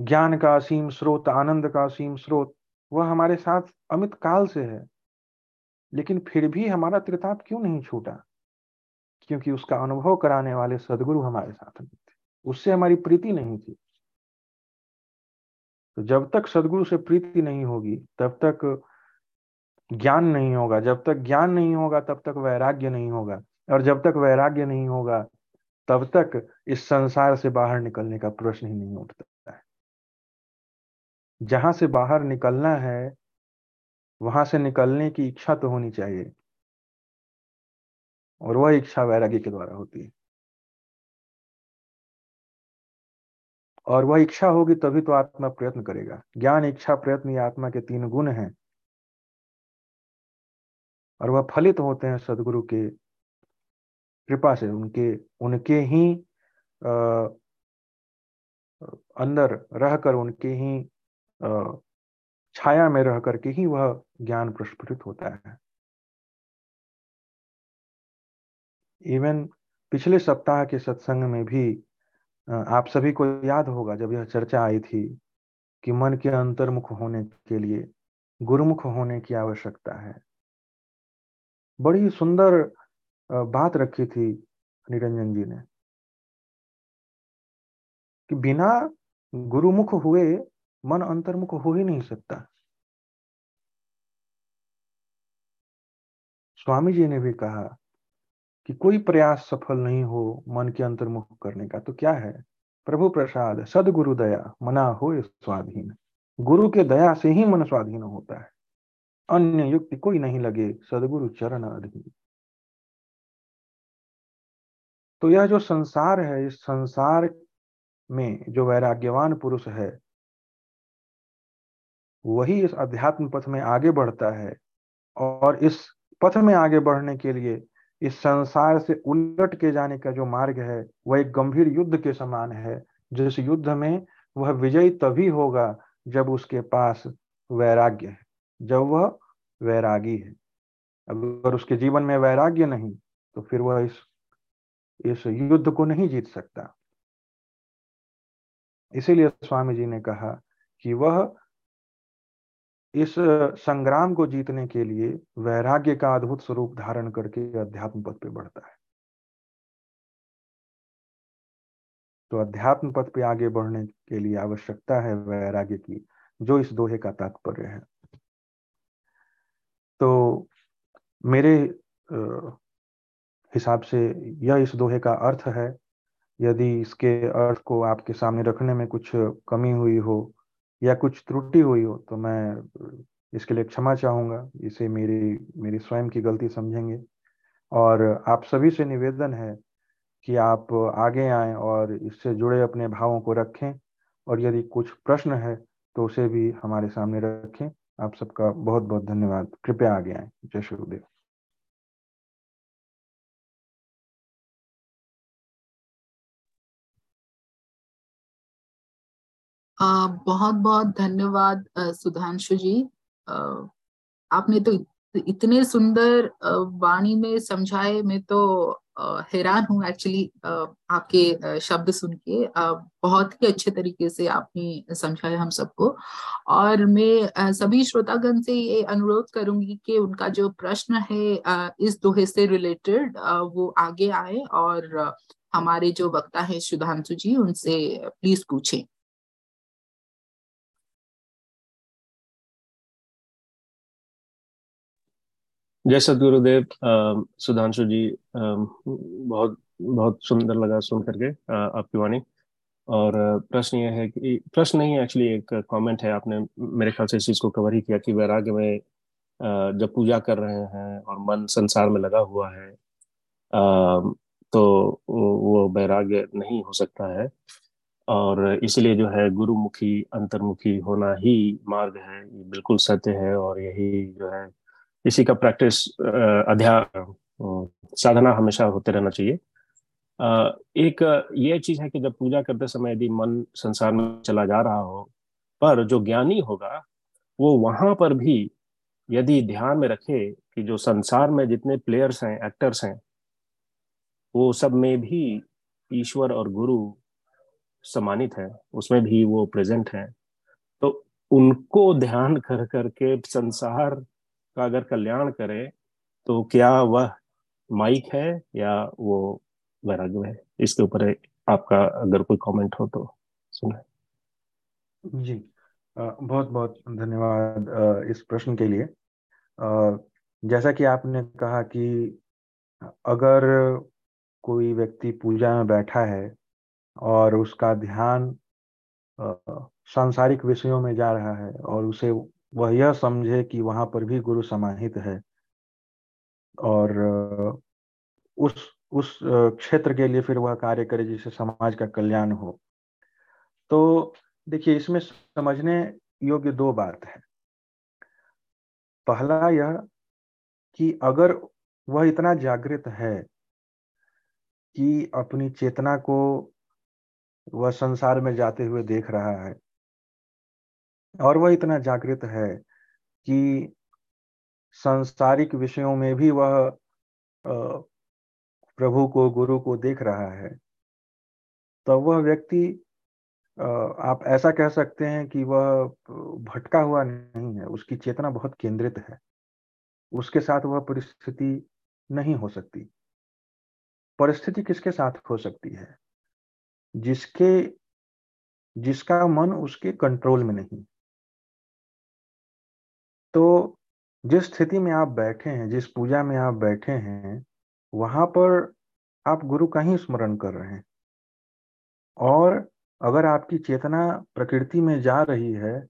ज्ञान का असीम स्रोत, आनंद का असीम स्रोत, वह हमारे साथ अमित काल से है। लेकिन फिर भी हमारा त्रिताप क्यों नहीं छूटा? क्योंकि उसका अनुभव कराने वाले सदगुरु हमारे साथ नहीं थे। उससे हमारी प्रीति नहीं थी। तो जब तक सदगुरु से प्रीति नहीं होगी, तब तक ज्ञान नहीं होगा। जब तक ज्ञान नहीं होगा, तब तक वैराग्य नहीं होगा। और जब तक वैराग्य नहीं होगा तब तक इस संसार से बाहर निकलने का प्रश्न ही नहीं उठता है। जहाँ से बाहर निकलना है, वहाँ से निकलने की इच्छा तो होनी चाहिए। और वह इच्छा वैराग्य के द्वारा होती है। और वह इच्छा होगी तभी तो आत्मा प्रयत्न करेगा। ज्ञान, इच्छा, प्रयत्न ये आत्मा के तीन गुण हैं। और वह फलित होते हैं सदगुरु के कृपा से उनके उनके ही आ, अंदर रहकर उनके ही आ, छाया में रह करके ही वह ज्ञान प्रस्फुटित होता है। इवन पिछले सप्ताह के सत्संग में भी आप सभी को याद होगा जब यह चर्चा आई थी कि मन के अंतर्मुख होने के लिए गुरुमुख होने की आवश्यकता है। बड़ी सुंदर बात रखी थी निरंजन जी ने कि बिना गुरुमुख हुए मन अंतर्मुख हो ही नहीं सकता। स्वामी जी ने भी कहा कि कोई प्रयास सफल नहीं हो मन के अंतर्मुख करने का तो क्या है? प्रभु प्रसाद, सदगुरु दया, मना हो स्वाधीन। गुरु के दया से ही मन स्वाधीन होता है। अन्य युक्ति कोई नहीं लगे, सदगुरु चरण अधीन। तो यह जो संसार है, इस संसार में जो वैराग्यवान पुरुष है, वही इस अध्यात्म पथ में आगे बढ़ता है और इस पथ में आगे बढ़ने के लिए इस संसार से उलट के जाने का जो मार्ग है, वह एक गंभीर युद्ध के समान है। जिस युद्ध में वह विजयी तभी होगा जब उसके पास वैराग्य है, जब वह वैरागी है। अगर उसके जीवन में वैराग्य नहीं तो फिर वह इस इस युद्ध को नहीं जीत सकता। इसीलिए स्वामी जी ने कहा कि वह इस संग्राम को जीतने के लिए वैराग्य का अद्भुत स्वरूप धारण करके अध्यात्म पथ पे बढ़ता है। तो अध्यात्म पथ पे आगे बढ़ने के लिए आवश्यकता है वैराग्य की, जो इस दोहे का तात्पर्य है। तो मेरे हिसाब से यह इस दोहे का अर्थ है, यदि इसके अर्थ को आपके सामने रखने में कुछ कमी हुई हो या कुछ त्रुटि हुई हो तो मैं इसके लिए क्षमा चाहूँगा। इसे मेरी मेरी स्वयं की गलती समझेंगे। और आप सभी से निवेदन है कि आप आगे आए और इससे जुड़े अपने भावों को रखें और यदि कुछ प्रश्न है तो उसे भी हमारे सामने रखें। आप सबका बहुत बहुत धन्यवाद। कृपया आगे आए। जय गुरुदेव। बहुत बहुत धन्यवाद सुधांशु जी। आपने तो इतने सुंदर वाणी में समझाए, मैं तो हैरान हूँ एक्चुअली आपके शब्द सुन के। बहुत ही अच्छे तरीके से आपने समझाया हम सबको। और मैं सभी श्रोतागण से ये अनुरोध करूँगी कि उनका जो प्रश्न है इस दोहे से रिलेटेड वो आगे आए और हमारे जो वक्ता है सुधांशु जी, उनसे प्लीज़ पूछें। जय सदगुरुदेव सुधांशु जी बहुत बहुत सुंदर लगा सुन करके आपकी वाणी। और प्रश्न ये है कि, प्रश्न नहीं एक्चुअली एक कमेंट है। आपने मेरे ख्याल से इस चीज़ को कवर ही किया कि वैराग्य में जब पूजा कर रहे हैं और मन संसार में लगा हुआ है तो वो वैराग्य नहीं हो सकता है। और इसलिए जो है गुरुमुखी, अंतर्मुखी होना ही मार्ग है। बिल्कुल सत्य है और यही जो है इसी का प्रैक्टिस अध्याय साधना हमेशा होते रहना चाहिए। एक ये चीज़ है कि जब पूजा करते समय यदि मन संसार में चला जा रहा हो, पर जो ज्ञानी होगा, वो वहाँ पर भी यदि ध्यान में रखे कि जो संसार में जितने प्लेयर्स हैं एक्टर्स हैं, वो सब में भी ईश्वर और गुरु सम्मानित है, उसमें भी वो प्रेजेंट है तो उनको ध्यान कर, करके संसार का अगर कल्याण करे तो क्या वह माइक है या वो वैराग्य है? इसके ऊपर आपका अगर कोई कमेंट हो तो सुना। जी। बहुत बहुत धन्यवाद इस प्रश्न के लिए। जैसा कि आपने कहा कि अगर कोई व्यक्ति पूजा में बैठा है और उसका ध्यान सांसारिक विषयों में जा रहा है और उसे वह यह समझे कि वहाँ पर भी गुरु समाहित है और उस उस क्षेत्र के लिए फिर वह कार्य करे जिससे समाज का कल्याण हो। तो देखिए, इसमें समझने योग्य दो बात है। पहला यह कि अगर वह इतना जागृत है कि अपनी चेतना को वह संसार में जाते हुए देख रहा है और वह इतना जागृत है कि सांसारिक विषयों में भी वह प्रभु को, गुरु को देख रहा है। तो वह व्यक्ति आप ऐसा कह सकते हैं कि वह भटका हुआ नहीं है, उसकी चेतना बहुत केंद्रित है। उसके साथ वह परिस्थिति नहीं हो सकती। परिस्थिति किसके साथ हो सकती है? जिसके, जिसका मन उसके कंट्रोल में नहीं। तो जिस स्थिति में आप बैठे हैं, जिस पूजा में आप बैठे हैं, वहाँ पर आप गुरु का ही स्मरण कर रहे हैं। और अगर आपकी चेतना प्रकृति में जा रही है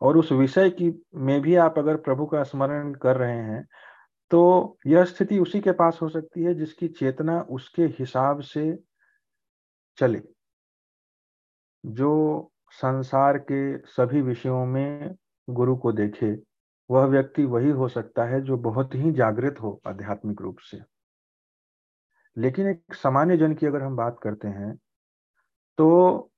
और उस विषय की में भी आप अगर प्रभु का स्मरण कर रहे हैं तो यह स्थिति उसी के पास हो सकती है जिसकी चेतना उसके हिसाब से चले। जो संसार के सभी विषयों में गुरु को देखे वह व्यक्ति वही हो सकता है जो बहुत ही जागृत हो आध्यात्मिक रूप से। लेकिन एक सामान्य जन की अगर हम बात करते हैं तो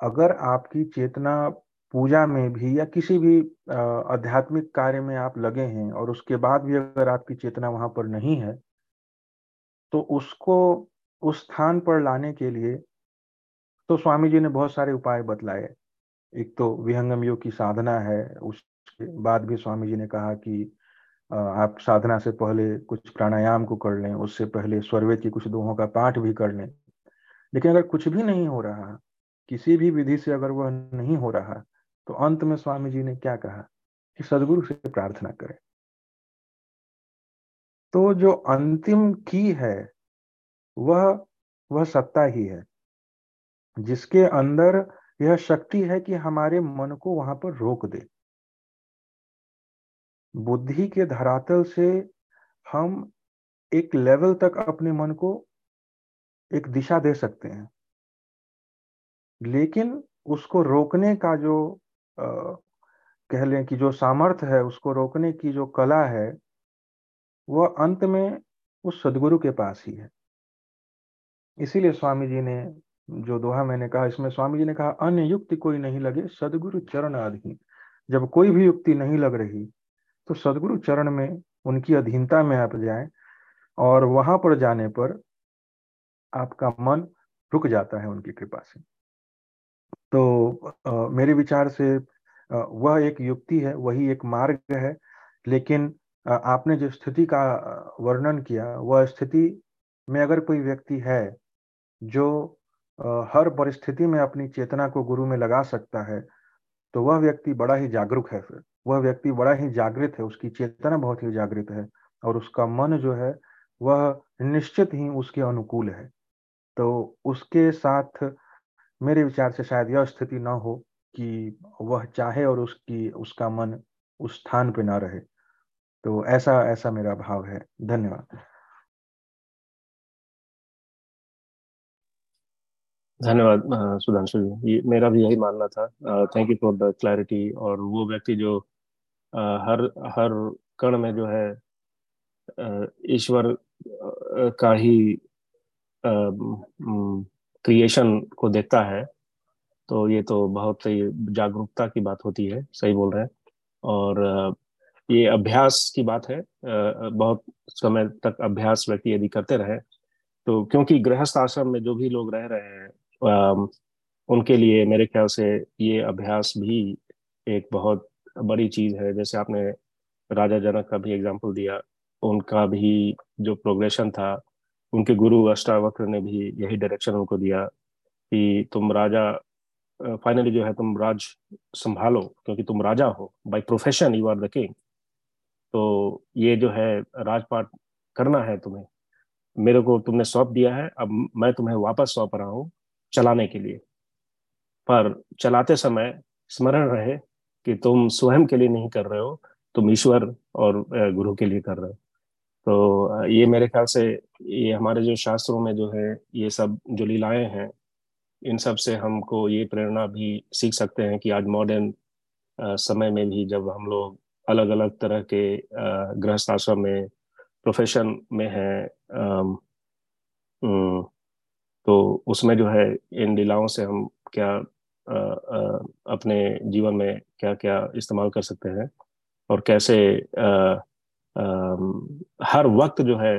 अगर आपकी चेतना पूजा में भी या किसी भी आध्यात्मिक कार्य में आप लगे हैं और उसके बाद भी अगर आपकी चेतना वहाँ पर नहीं है तो उसको उस स्थान पर लाने के लिए तो स्वामी जी ने बहुत सारे उपाय बतलाए। एक तो विहंगम योग की साधना है उसके बाद भी स्वामी जी ने कहा कि आप साधना से पहले कुछ प्राणायाम को कर लें, उससे पहले स्वरवेद की कुछ दोहों का पाठ भी कर लें। लेकिन अगर कुछ भी नहीं हो रहा, किसी भी विधि से अगर वह नहीं हो रहा तो अंत में स्वामी जी ने क्या कहा कि सदगुरु से प्रार्थना करें। तो जो अंतिम की है, वह वह सत्ता ही है, जिसके अंदर यह शक्ति है कि हमारे मन को वहाँ पर रोक दे। बुद्धि के धरातल से हम एक लेवल तक अपने मन को एक दिशा दे सकते हैं। लेकिन उसको रोकने का जो आ, कह लें कि जो सामर्थ्य है उसको रोकने की जो कला है वह अंत में उस सदगुरु के पास ही है। इसीलिए स्वामी जी ने जो दोहा मैंने कहा इसमें स्वामी जी ने कहा अन्य युक्ति कोई नहीं लगे सदगुरु चरण अधीन जब कोई भी युक्ति नहीं लग रही तो सदगुरु चरण में उनकी अधीनता में आप जाएँ और वहाँ पर जाने पर आपका मन रुक जाता है उनकी कृपा से। तो आ, मेरे विचार से आ, वह एक युक्ति है वही एक मार्ग है लेकिन आ, आपने जो स्थिति का वर्णन किया वह स्थिति में अगर कोई व्यक्ति है जो आ, हर परिस्थिति में अपनी चेतना को गुरु में लगा सकता है तो वह व्यक्ति बड़ा ही जागरूक है फिर। वह व्यक्ति बड़ा ही जागृत है, उसकी चेतना बहुत ही जागृत है और उसका मन जो है, वह निश्चित ही उसके अनुकूल है। तो उसके साथ मेरे विचार से शायद यह स्थिति न हो कि वह चाहे और उसकी, उसका मन उस स्थान पे ना रहे। तो ऐसा ऐसा मेरा भाव है। धन्यवाद। धन्यवाद सुधांशु जी। ये मेरा भी यही मानना था। Thank you for the clarity और वो व्यक्ति जो अ, हर हर कण में जो है अ, ईश्वर का ही क्रिएशन को देखता है तो ये तो बहुत ही जागरूकता की बात होती है सही बोल रहे हैं। और ये अभ्यास की बात है बहुत समय तक अभ्यास व्यक्ति यदि करते रहे तो क्योंकि गृहस्थ आश्रम में जो भी लोग रह रहे हैं उनके लिए मेरे ख्याल से ये अभ्यास भी एक बहुत बड़ी चीज़ है। जैसे आपने राजा जनक का भी एग्ज़ाम्पल दिया, उनका भी जो प्रोग्रेशन था, उनके गुरु अष्टावक्र ने भी यही डायरेक्शन उनको दिया कि तुम राजा फाइनली जो है तुम राज संभालो, क्योंकि तुम राजा हो by profession you are the king तो ये जो है राजपाट करना है तुम्हें। मेरे को तुमने सौंप दिया है, अब मैं तुम्हें वापस सौंप रहा हूँ। चलाने के लिए। पर चलाते समय स्मरण रहे कि तुम स्वयं के लिए नहीं कर रहे हो, तुम ईश्वर और गुरु के लिए कर रहे हो। तो ये मेरे ख्याल से ये हमारे जो शास्त्रों में जो है, ये सब जो लीलाएँ हैं, इन सबसे हमको ये प्रेरणा भी सीख सकते हैं कि आज मॉडर्न समय में भी जब हम लोग अलग अलग तरह के गृहस्थ आश्रम में प्रोफेशन में है तो उसमें जो है इन लीलाओं से हम क्या आ, आ, अपने जीवन में क्या क्या इस्तेमाल कर सकते हैं? और कैसे आ, आ, हर वक्त जो है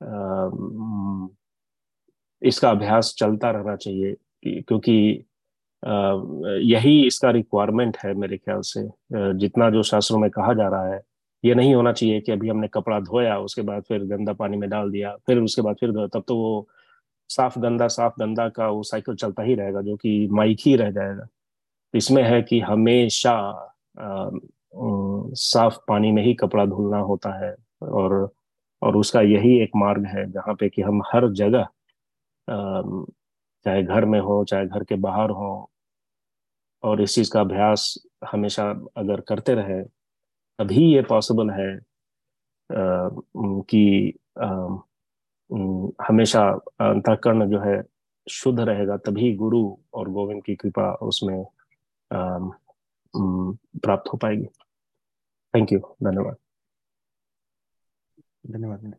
आ, इसका अभ्यास चलता रहना चाहिए क्योंकि यही इसका रिक्वायरमेंट है मेरे ख्याल से। जितना जो शास्त्रों में कहा जा रहा है ये नहीं होना चाहिए कि अभी हमने कपड़ा धोया उसके बाद फिर गंदा पानी में डाल दिया फिर उसके बाद फिर तब तो वो साफ़ गंदा साफ़ गंदा का वो साइकिल चलता ही रहेगा जो कि माइक ही रह जाएगा। इसमें है कि हमेशा आ, साफ़ पानी में ही कपड़ा धुलना होता है और और उसका यही एक मार्ग है जहाँ पे कि हम हर जगह चाहे घर में हो चाहे घर के बाहर हो और इस चीज़ का अभ्यास हमेशा अगर करते रहे तभी ये पॉसिबल है आ, कि आ, हमेशा अंतकरण जो है शुद्ध रहेगा, तभी गुरु और गोविंद की कृपा उसमें प्राप्त हो पाएगी। थैंक यू धन्यवाद धन्यवाद।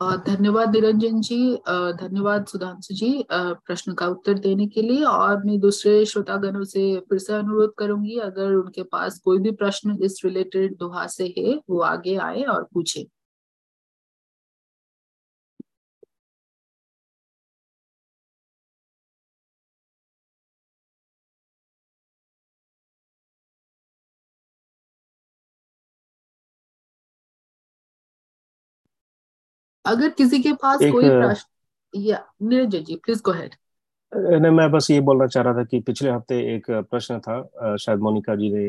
धन्यवाद निरंजन जी धन्यवाद सुधांशु जी प्रश्न का उत्तर देने के लिए और मैं दूसरे श्रोतागणों से फिर से अनुरोध करूँगी, अगर उनके पास कोई भी प्रश्न इस रिलेटेड दोहा से है, वो आगे आए और पूछे। अगर किसी के पास एक, कोई प्रश्न या Niranjan ji please go ahead नहीं मैं बस ये बोलना चाह रहा था कि पिछले हफ़्ते एक प्रश्न था शायद मोनिका जी ने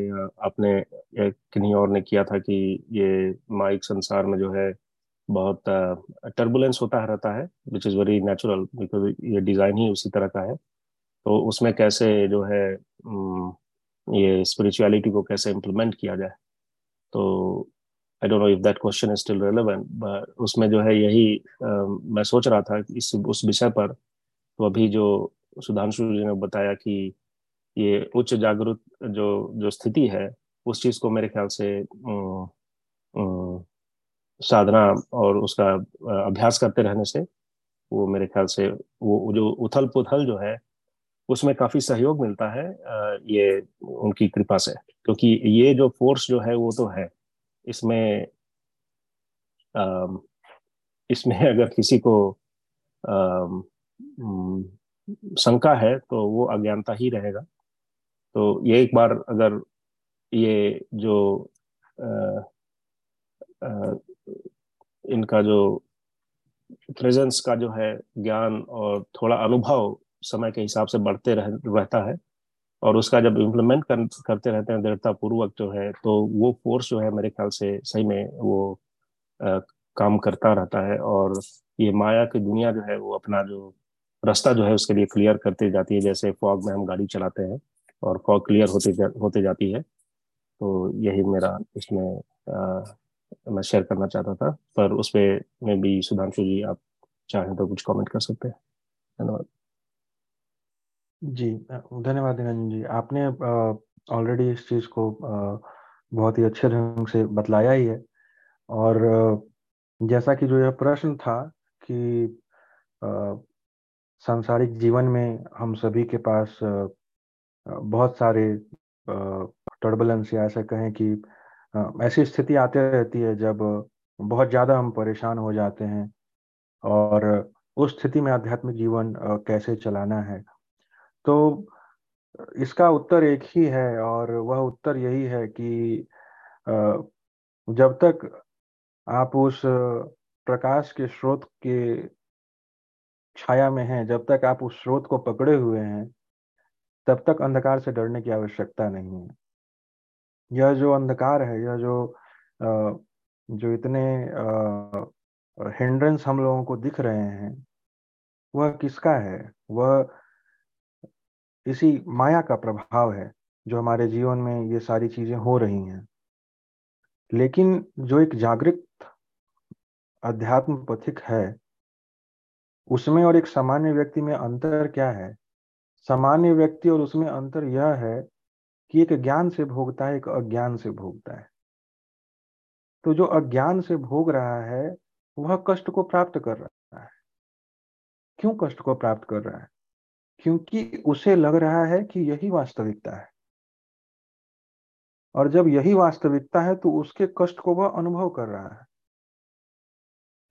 आपने किन्हीं और ने किया था कि ये माइक संसार में जो है बहुत टर्बुलेंस होता रहता है which is very natural because ये डिज़ाइन ही उसी तरह का है। तो उसमें कैसे जो है ये स्पिरिचुअलिटी को कैसे इम्प्लीमेंट किया जाए? तो I don't know if that question is still relevant but उसमें जो है यही uh, मैं सोच रहा था इस उस विषय पर तो अभी जो सुधांशु जी ने बताया कि ये उच्च जागरूक जो जो स्थिति है उस चीज़ को मेरे ख्याल से साधना और उसका अभ्यास करते रहने से वो मेरे ख्याल से वो जो उथल पुथल जो है उसमें काफ़ी सहयोग मिलता है ये उनकी कृपा से। क्योंकि ये जो फोर्स जो है वो तो है। इसमें इसमें अगर किसी को शंका है तो वो अज्ञानता ही रहेगा। तो ये एक बार अगर ये जो आ, आ, इनका जो प्रेजेंस का जो है ज्ञान और थोड़ा अनुभव समय के हिसाब से बढ़ते रह, रहता है और उसका जब इम्प्लीमेंट कर, करते रहते हैं दृढ़ता पूर्वक जो है तो वो फोर्स जो है मेरे ख्याल से सही में वो आ, काम करता रहता है और ये माया की दुनिया जो है वो अपना जो रास्ता जो है उसके लिए क्लियर करते जाती है जैसे फॉग में हम गाड़ी चलाते हैं और फॉग क्लियर होते जा, होते जाती है। तो यही मेरा इसमें आ, मैं शेयर करना चाहता था पर उस पर में भी सुधांशु जी आप चाहें तो कुछ कमेंट कर सकते हैं। धन्यवाद। जी धन्यवाद निरंजन जी। आपने ऑलरेडी इस चीज़ को बहुत ही अच्छे ढंग से बतलाया ही है। और जैसा कि जो यह प्रश्न था कि सांसारिक जीवन में हम सभी के पास बहुत सारे टर्बुलेंस या ऐसा कहें कि ऐसी स्थिति आती रहती है जब बहुत ज़्यादा हम परेशान हो जाते हैं। और उस स्थिति में आध्यात्मिक जीवन कैसे चलाना है? तो इसका उत्तर एक ही है और वह उत्तर यही है कि जब तक आप उस प्रकाश के स्रोत के छाया में हैं, जब तक आप उस स्रोत को पकड़े हुए हैं, तब तक अंधकार से डरने की आवश्यकता नहीं है। यह जो अंधकार है, यह जो जो इतने हिंड्रेंस हम लोगों को दिख रहे हैं, वह किसका है? वह इसी माया का प्रभाव है जो हमारे जीवन में ये सारी चीज़ें हो रही हैं। लेकिन जो एक जागृत अध्यात्म पथिक है, उसमें और एक सामान्य व्यक्ति में अंतर क्या है? सामान्य व्यक्ति और उसमें अंतर यह है कि एक ज्ञान से भोगता है, एक अज्ञान से भोगता है। तो जो अज्ञान से भोग रहा है, वह कष्ट को प्राप्त कर रहा है। क्यों कष्ट को प्राप्त कर रहा है? क्योंकि उसे लग रहा है कि यही वास्तविकता है। और जब यही वास्तविकता है तो उसके कष्ट को वह अनुभव कर रहा है।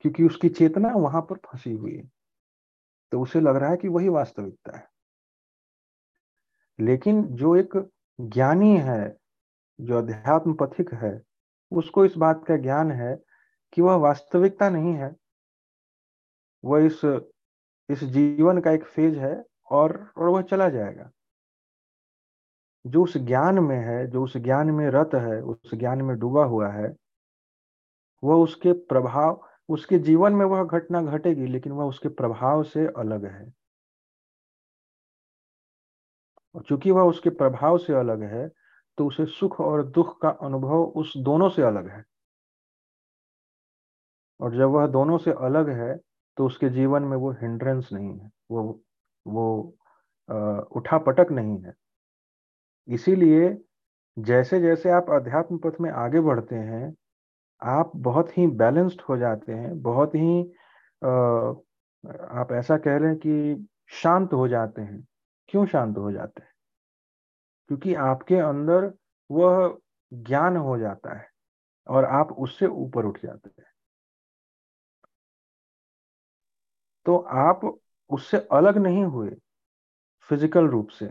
क्योंकि उसकी चेतना वहाँ पर फंसी हुई है। तो उसे लग रहा है कि वही वास्तविकता है। लेकिन जो एक ज्ञानी है, जो अध्यात्म पथिक है, उसको इस बात का ज्ञान है कि वह वास्तविकता नहीं है। वह इस इस जीवन का एक फ़ेज़ है और और वह चला जाएगा। जो उस ज्ञान में है, जो उस ज्ञान में रत है, उस ज्ञान में डूबा हुआ है, वह उसके प्रभाव, उसके जीवन में वह घटना घटेगी, लेकिन वह उसके प्रभाव से अलग है। और चूँकि वह उसके प्रभाव से अलग है तो उसे सुख और दुख का अनुभव उस दोनों से अलग है। और जब वह दोनों से अलग है तो उसके जीवन में वो हिंड्रेंस नहीं है, वो वो उठा पटक नहीं है। इसीलिए जैसे जैसे आप अध्यात्म पथ में आगे बढ़ते हैं, आप बहुत ही बैलेंस्ड हो जाते हैं, बहुत ही आप ऐसा कह रहे हैं कि शांत हो जाते हैं। क्यों शांत हो जाते हैं? क्योंकि आपके अंदर वह ज्ञान हो जाता है और आप उससे ऊपर उठ जाते हैं। तो आप उससे अलग नहीं हुए फ़िज़िकल रूप से,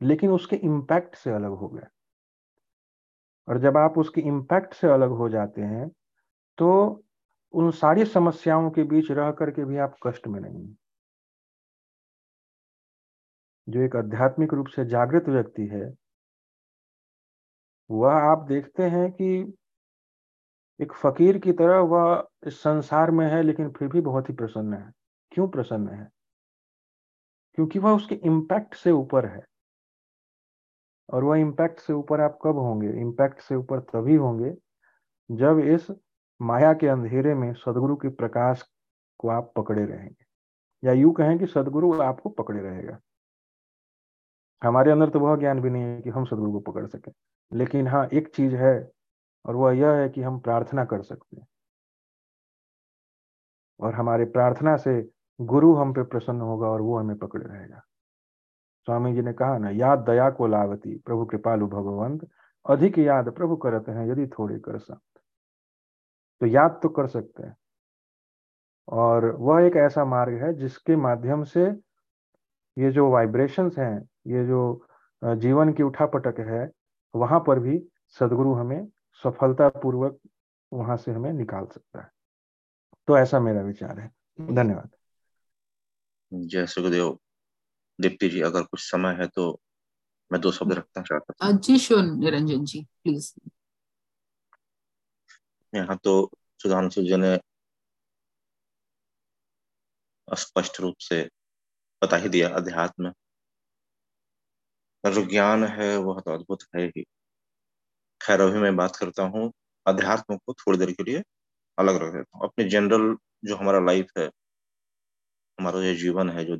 लेकिन उसके इम्पैक्ट से अलग हो गए। और जब आप उसके इम्पैक्ट से अलग हो जाते हैं तो उन सारी समस्याओं के बीच रह करके भी आप कष्ट में नहीं जो एक आध्यात्मिक रूप से जागृत व्यक्ति है, वह आप देखते हैं कि एक फकीर की तरह वह इस संसार में है, लेकिन फिर भी बहुत ही प्रसन्न है। क्यों प्रसन्न है? क्योंकि वह उसके इम्पैक्ट से ऊपर है। और वह इम्पैक्ट से ऊपर आप कब होंगे? इम्पैक्ट से ऊपर तभी होंगे जब इस माया के अंधेरे में सदगुरु के प्रकाश को आप पकड़े रहेंगे। या यूँ कहें कि सदगुरु आपको पकड़े रहेगा। हमारे अंदर तो वह ज्ञान भी नहीं है कि हम सदगुरु को पकड़ सके। लेकिन हाँ एक चीज़ है और वह यह है कि हम प्रार्थना कर सकते हैं। और हमारे प्रार्थना से गुरु हम पे प्रसन्न होगा और वो हमें पकड़े रहेगा। स्वामी जी ने कहा ना याद दया को लावती प्रभु कृपालु भगवंत अधिक याद प्रभु करते हैं यदि थोड़े कर संत। तो याद तो कर सकते हैं। और वह एक ऐसा मार्ग है जिसके माध्यम से ये जो वाइब्रेशंस हैं ये जो जीवन की उठापटक है वहाँ पर भी सदगुरु हमें सफलता पूर्वक वहाँ से हमें निकाल सकता है। तो ऐसा मेरा विचार है। धन्यवाद। जय सुखदेव दीप्ति जी अगर कुछ समय है तो मैं दो शब्द रखना चाहता हूँ जी श्योर निरंजन जी प्लीज़ यहाँ तो सुधांशु जी ने स्पष्ट रूप से बता ही दिया अध्यात्म। जो ज्ञान है वह तो अद्भुत है ही। खैर अभी मैं बात करता हूँ अध्यात्म को थोड़ी देर के लिए अलग रख देता हूँ। अपने जनरल जो हमारा लाइफ है हमारा जो जीवन है, जो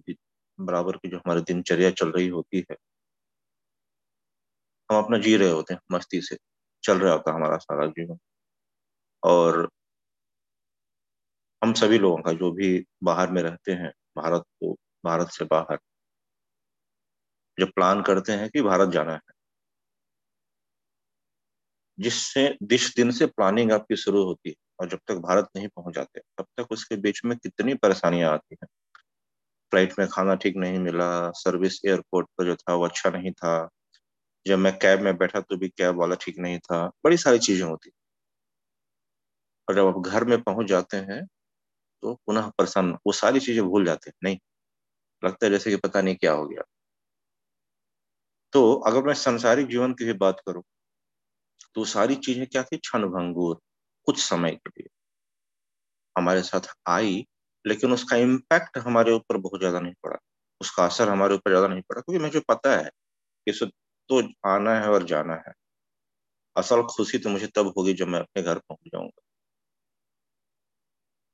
बराबर की जो हमारी दिनचर्या चल रही होती है। हम अपना जी रहे होते हैं, मस्ती से चल रहा होता हमारा सारा जीवन। और हम सभी लोगों का जो भी बाहर में रहते हैं, भारत को, भारत से बाहर जो प्लान करते हैं कि भारत जाना है, जिससे, जिस दिन से प्लानिंग आपकी शुरू होती है, और जब तक भारत नहीं पहुँच जाते तब तक उसके बीच में कितनी परेशानियाँ आती हैं। फ़्लाइट में खाना ठीक नहीं मिला, सर्विस एयरपोर्ट पर जो था वो अच्छा नहीं था। जब मैं कैब में बैठा तो भी कैब वाला ठीक नहीं था। बड़ी सारी चीज़ें होती। और जब आप घर में पहुँच जाते हैं तो पुनः प्रसन्न वो सारी चीज़ें भूल जाते हैं। नहीं, लगता है जैसे कि पता नहीं क्या हो गया। तो अगर मैं संसारिक जीवन की भी बात करूँ तो सारी चीज़ें क्या थी? क्षण कुछ समय के लिए। हमारे साथ आई लेकिन उसका इम्पैक्ट हमारे ऊपर बहुत ज़्यादा नहीं पड़ा। उसका असर हमारे ऊपर ज़्यादा नहीं पड़ा, क्योंकि मुझे पता है कि सब तो आना है और जाना है। असल खुशी तो मुझे तब होगी जब मैं अपने घर पहुँच जाऊँगा।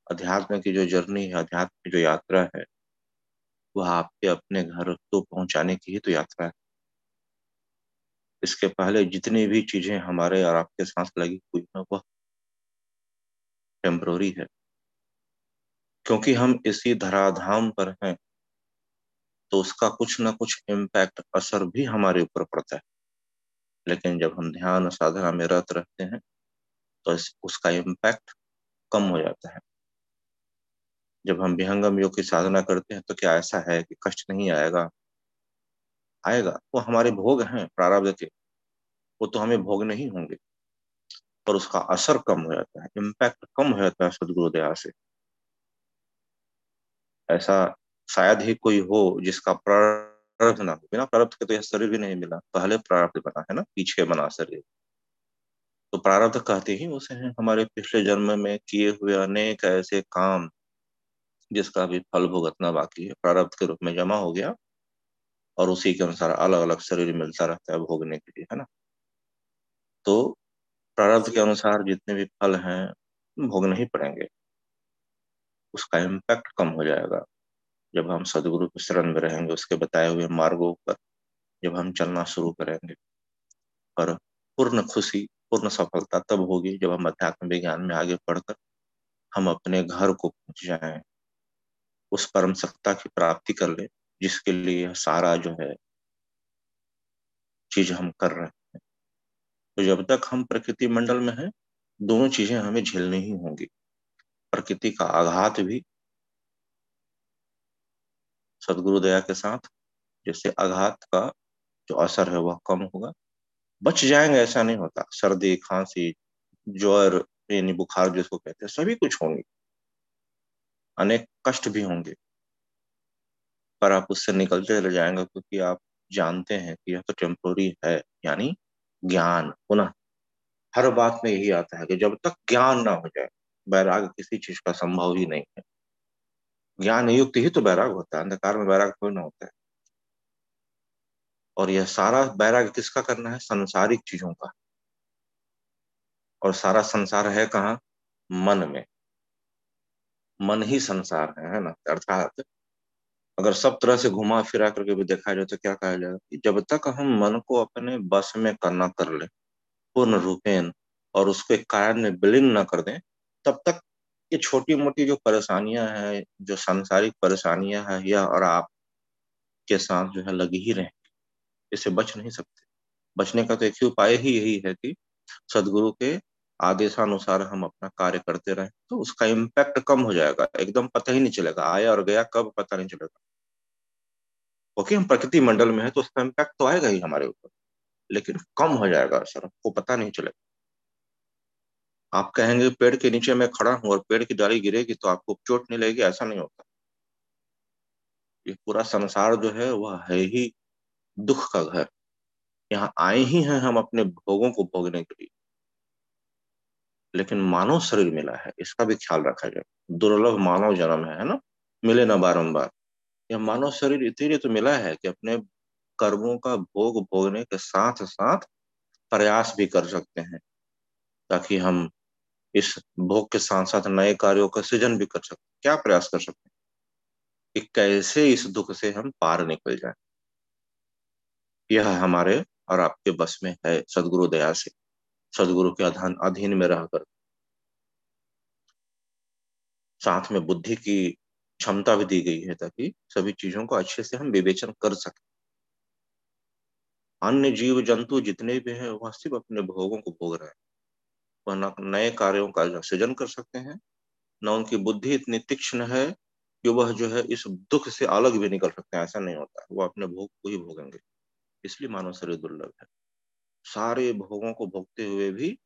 अध्यात्म की जो जर्नी है अध्यात्म की जो यात्रा है, वह आपके अपने घर तो पहुँचाने की ही तो यात्रा है। इसके पहले जितनी भी चीज़ें हमारे और आपके साथ लगी हुई है, वह टेम्प्रोरी है। क्योंकि हम इसी धराधाम पर हैं तो उसका कुछ ना कुछ इम्पैक्ट असर भी हमारे ऊपर पड़ता है। लेकिन जब हम ध्यान साधना में रत रहते हैं तो उसका इम्पैक्ट कम हो जाता है। जब हम विहंगम योग की साधना करते हैं तो क्या ऐसा है कि कष्ट नहीं आएगा? आएगा। वो हमारे भोग हैं, प्रारब्ध के। वो तो हमें भोग नहीं होंगे। पर उसका असर कम हो जाता है। इम्पैक्ट कम हो जाता है सदगुरु दया से। ऐसा शायद ही कोई हो जिसका प्रारब्ध ना हो। बिना प्रारब्ध के तो यह शरीर भी नहीं मिला। पहले प्रारब्ध बना, है ना? पीछे बना शरीर। तो प्रारब्ध कहते ही उसे हैं। हमारे पिछले जन्म में किए हुए अनेक ऐसे काम जिसका भी फल भुगतना बाकी है, प्रारब्ध के रूप में जमा हो गया और उसी के अनुसार अलग अलग शरीर मिलता रहता है भोगने के लिए, है ना? तो प्रारब्ध के अनुसार जितने भी फल हैं, भोगने ही पड़ेंगे। उसका इम्पैक्ट कम हो जाएगा। जब हम सदगुरु के शरण में रहेंगे, उसके बताए हुए मार्गों पर जब हम चलना शुरू करेंगे और पूर्ण खुशी, पूर्ण सफलता तब होगी जब हम अध्यात्म विज्ञान में आगे पढ़कर हम अपने घर को पहुँच जाएँ, उस परम सत्ता की प्राप्ति कर ले, जिसके लिए सारा जो है, चीज़ हम कर रहे हैं। तो जब तक हम प्रकृति मंडल में हैं, दोनों चीज़ें हमें झेलनी ही होंगी। प्रकृति का आघात भी सदगुरु दया के साथ जैसे आघात का जो असर है वह कम होगा। बच जाएँगे, ऐसा नहीं होता। सर्दी, खांसी, ज्वर, यानी बुखार जिसको कहते हैं, सभी कुछ होंगे। अनेक कष्ट भी होंगे। पर आप उससे निकलते चले जाएँगे, क्योंकि आप जानते हैं कि यह तो टेम्पोरी है, यानी ज्ञान। पुनः हर बात में यही आता है कि जब तक ज्ञान ना हो जाए वैराग किसी चीज़ का संभव ही नहीं है। ज्ञान युक्त ही तो वैराग होता है, अंधकार में वैराग कोई ना होता है। और यह सारा वैराग किसका करना है? संसारिक चीज़ों का। और सारा संसार है कहाँ? मन में। मन ही संसार है है ना? अर्थात अगर सब तरह से घुमा फिरा करके भी देखा जाए तो क्या कहा जाएगा जब तक हम मन को अपने बस में करना कर ले, पूर्ण रूपेण, और उसको कारण में विलीन न कर दें तब तक ये छोटी मोटी जो परेशानियाँ हैं, जो सांसारिक परेशानियाँ हैं, यह और आप के साथ जो है लगी ही रहे इससे बच नहीं सकते। बचने का तो एक ही उपाय ही यही है कि सदगुरु के आदेशानुसार हम अपना कार्य करते रहें तो उसका इम्पैक्ट कम हो जाएगा। एकदम पता ही नहीं चलेगा, आया और गया, कब पता नहीं चलेगा। ओके, हम प्रकृति मंडल में है तो उसका इम्पैक्ट तो आएगा ही हमारे ऊपर, लेकिन कम हो जाएगा सर आपको पता नहीं चलेगा। आप कहेंगे पेड़ के नीचे मैं खड़ा हूँ और पेड़ की डाली गिरेगी तो आपको चोट नहीं लगेगी ऐसा नहीं होता। ये पूरा संसार जो है वह है ही दुख का घर। यहाँ आए ही हैं हम अपने भोगों को भोगने के लिए। लेकिन मानव शरीर मिला है इसका भी ख्याल रखा जाए। दुर्लभ मानव जन्म है, ना? मिले ना बारम्बार यह मानव शरीर इसीलिए तो मिला है कि अपने कर्मों का भोग भोगने के साथ साथ प्रयास भी कर सकते हैं ताकि हम इस भोग के साथ साथ नए कार्यों का सृजन भी कर सकते क्या प्रयास कर सकते हैं? कि कैसे इस दुख से हम पार निकल जाए? यह हमारे और आपके बस में है सदगुरु दया से। सदगुरु के अधीन अधीन में रहकर। साथ में बुद्धि की क्षमता भी दी गई है ताकि सभी चीज़ों को अच्छे से हम विवेचन कर सकें। अन्य जीव जंतु जितने भी हैं वह सिर्फ़ अपने भोगों को भोग रहे हैं। वह न नए कार्यों का सृजन कर सकते हैं। न उनकी बुद्धि इतनी तीक्ष्ण है कि वह जो है इस दुख से अलग भी निकल सकते हैं, ऐसा नहीं होता। वो अपने भोग को ही भोगेंगे। इसलिए मानव शरीर दुर्लभ है। सारे भोगों को भोगते हुए भी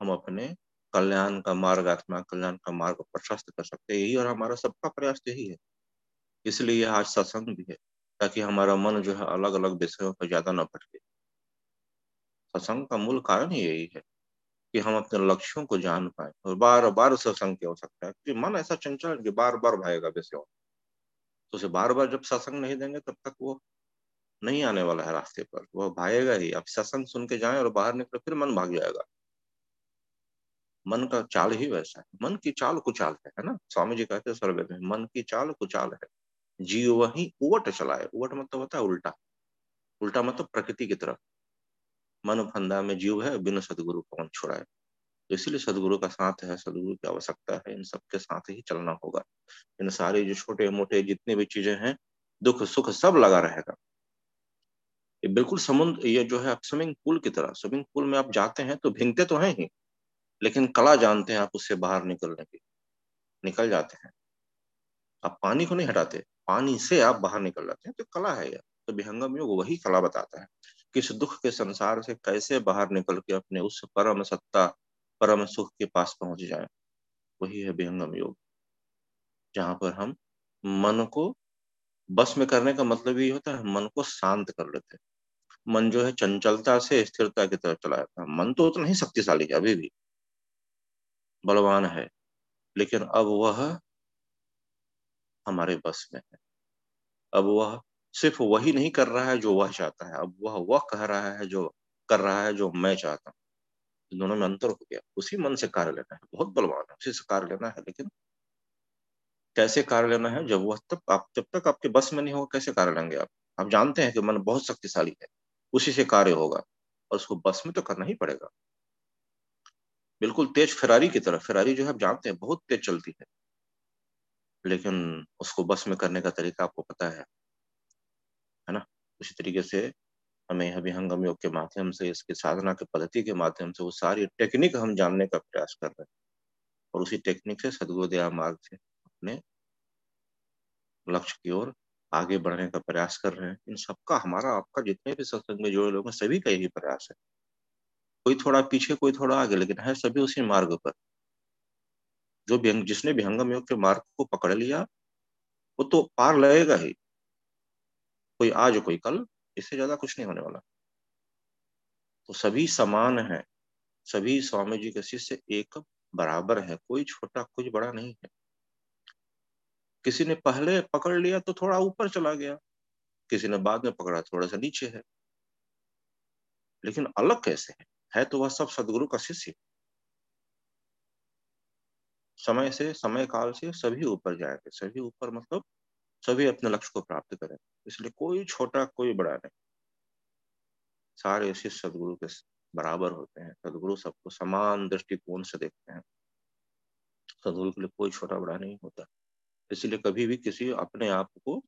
हम अपने कल्याण का मार्ग आत्मा कल्याण का मार्ग प्रशस्त कर सकते हैं। यही और हमारा सबका प्रयास तो यही है। इसलिए यह आज सत्संग भी है, ताकि हमारा मन जो है अलग अलग विषयों पर ज़्यादा न भटके। सत्संग का मूल कारण ही यही है। कि हम अपने लक्ष्यों को जान पाए और बार बार सत्संग हो सकता है। क्योंकि मन ऐसा चंचल कि बार बार भागेगा विषयों तो उसे बार बार जब सत्संग नहीं देंगे, तब तक वो नहीं आने वाला है रास्ते पर। वह भागेगा ही। आप सत्संग सुन के जाए और बाहर निकले, फिर मन भाग जाएगा। मन का चाल ही वैसा है। मन की चाल कुचाल है है ना? स्वामी जी कहते हैं सर्वे में, मन की चाल कुचाल है। जीव वही उवट चलाए उवट मतलब होता है उल्टा। उल्टा मतलब प्रकृति की तरफ़। मन फंदा में जीव है, बिना सदगुरु कौन छुड़ाए तो इसीलिए सदगुरु का साथ है, सदगुरु की आवश्यकता है, इन सबके साथ ही चलना होगा। इन सारे जो छोटे मोटे जितने भी चीज़ें हैं, दुख, सुख सब लगा रहेगा। ये बिल्कुल समुद्र, ये जो है, आप स्विमिंग पूल की तरह, स्विमिंग पूल में आप जाते हैं तो भींगते तो हैं ही, लेकिन कला जानते हैं आप, उससे बाहर निकलने की, निकल जाते हैं। आप पानी को नहीं हटाते, पानी से आप बाहर निकल जाते हैं तो कला है यह। तो विहंगम योग वही कला बताता है। कि इस दुख के संसार से कैसे बाहर निकल के अपने उस परम सत्ता, परम सुख के पास पहुँच जाए? वही है विहंगम योग। जहाँ पर हम मन को बस में करने का मतलब ये होता है, मन को शांत कर लेते हैं। मन जो है चंचलता से स्थिरता की तरफ़ चला जाता है। मन तो उतना ही शक्तिशाली है, अभी भी। बलवान है, लेकिन अब वह हमारे बस में है। अब वह सिर्फ़ वही नहीं कर रहा है जो वह चाहता है। अब वह वह कह रहा है जो, कर रहा है जो मैं चाहता हूँ। दोनों में अंतर हो गया। उसी मन से कार्य लेना है। बहुत बलवान है। उसी से कार्य लेना है। लेकिन कैसे कार्य लेना है? जब वह, तब आप, जब तक आपके बस में नहीं होगा, कैसे कार्य लेंगे आप? आप जानते हैं कि मन बहुत शक्तिशाली है। उसी से कार्य होगा। और उसको बस में तो करना ही पड़ेगा। बिल्कुल तेज फिरारी की तरह। फिरारी जो है, आप जानते हैं, बहुत तेज चलती है। लेकिन उसको बस में करने का तरीका आपको पता है। उसी तरीके से हमें यह विहंगम योग के माध्यम से, इसके साधना के, पद्धति के माध्यम से वो सारी टेक्निक हम जानने का प्रयास कर रहे हैं। और उसी टेक्निक से सदगुरुदया मार्ग से अपने लक्ष्य की ओर आगे बढ़ने का प्रयास कर रहे हैं। इन सबका, हमारा, आपका जितने भी सत्संग में जुड़े लोग हैं, सभी का यही प्रयास है। कोई थोड़ा पीछे, कोई थोड़ा आगे, लेकिन है सभी उसी मार्ग पर। जो भी जिसने विहंगम योग के मार्ग को पकड़ लिया, वो तो पार लगेगा ही। कोई आज कोई कल, इससे ज़्यादा कुछ नहीं होने वाला। तो सभी समान है, सभी स्वामी जी के शिष्य एक बराबर है, कोई छोटा कुछ बड़ा नहीं है। किसी ने पहले पकड़ लिया तो थोड़ा ऊपर चला गया, किसी ने बाद में पकड़ा, थोड़ा सा नीचे है। लेकिन अलग कैसे है? है तो वह सब सदगुरु का शिष्य। समय से, समय काल से सभी ऊपर जाएँगे। सभी ऊपर मतलब सभी अपने लक्ष्य को प्राप्त करें। इसलिए कोई छोटा, कोई बड़ा नहीं। सारे शिष्य सदगुरु के बराबर होते हैं। सदगुरु सबको समान दृष्टिकोण से देखते हैं। सदगुरु के लिए कोई छोटा, बड़ा नहीं होता। इसलिए कभी भी किसी अपने आप को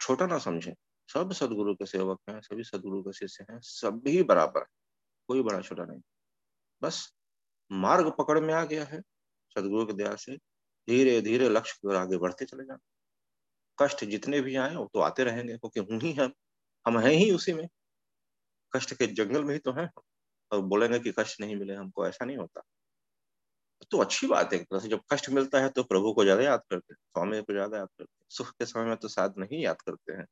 छोटा ना समझे। सब सदगुरु के सेवक हैं, सभी सदगुरु के शिष्य हैं, सभी बराबर है। कोई बड़ा, छोटा नहीं। बस मार्ग पकड़ में आ गया है। सदगुरु की दया से धीरे धीरे लक्ष्य की ओर आगे बढ़ते चले जाए कष्ट जितने भी आए वो तो आते रहेंगे, क्योंकि हम ही हम हम हैं ही उसी में। कष्ट के जंगल में ही तो हैं और बोलेंगे कि कष्ट नहीं मिले हमको, ऐसा नहीं होता। तो अच्छी बात है एक तरह से जब कष्ट मिलता है तो प्रभु को ज़्यादा याद करते हैं, स्वामी को ज़्यादा याद करते हैं, सुख के समय में तो शायद नहीं याद करते हैं।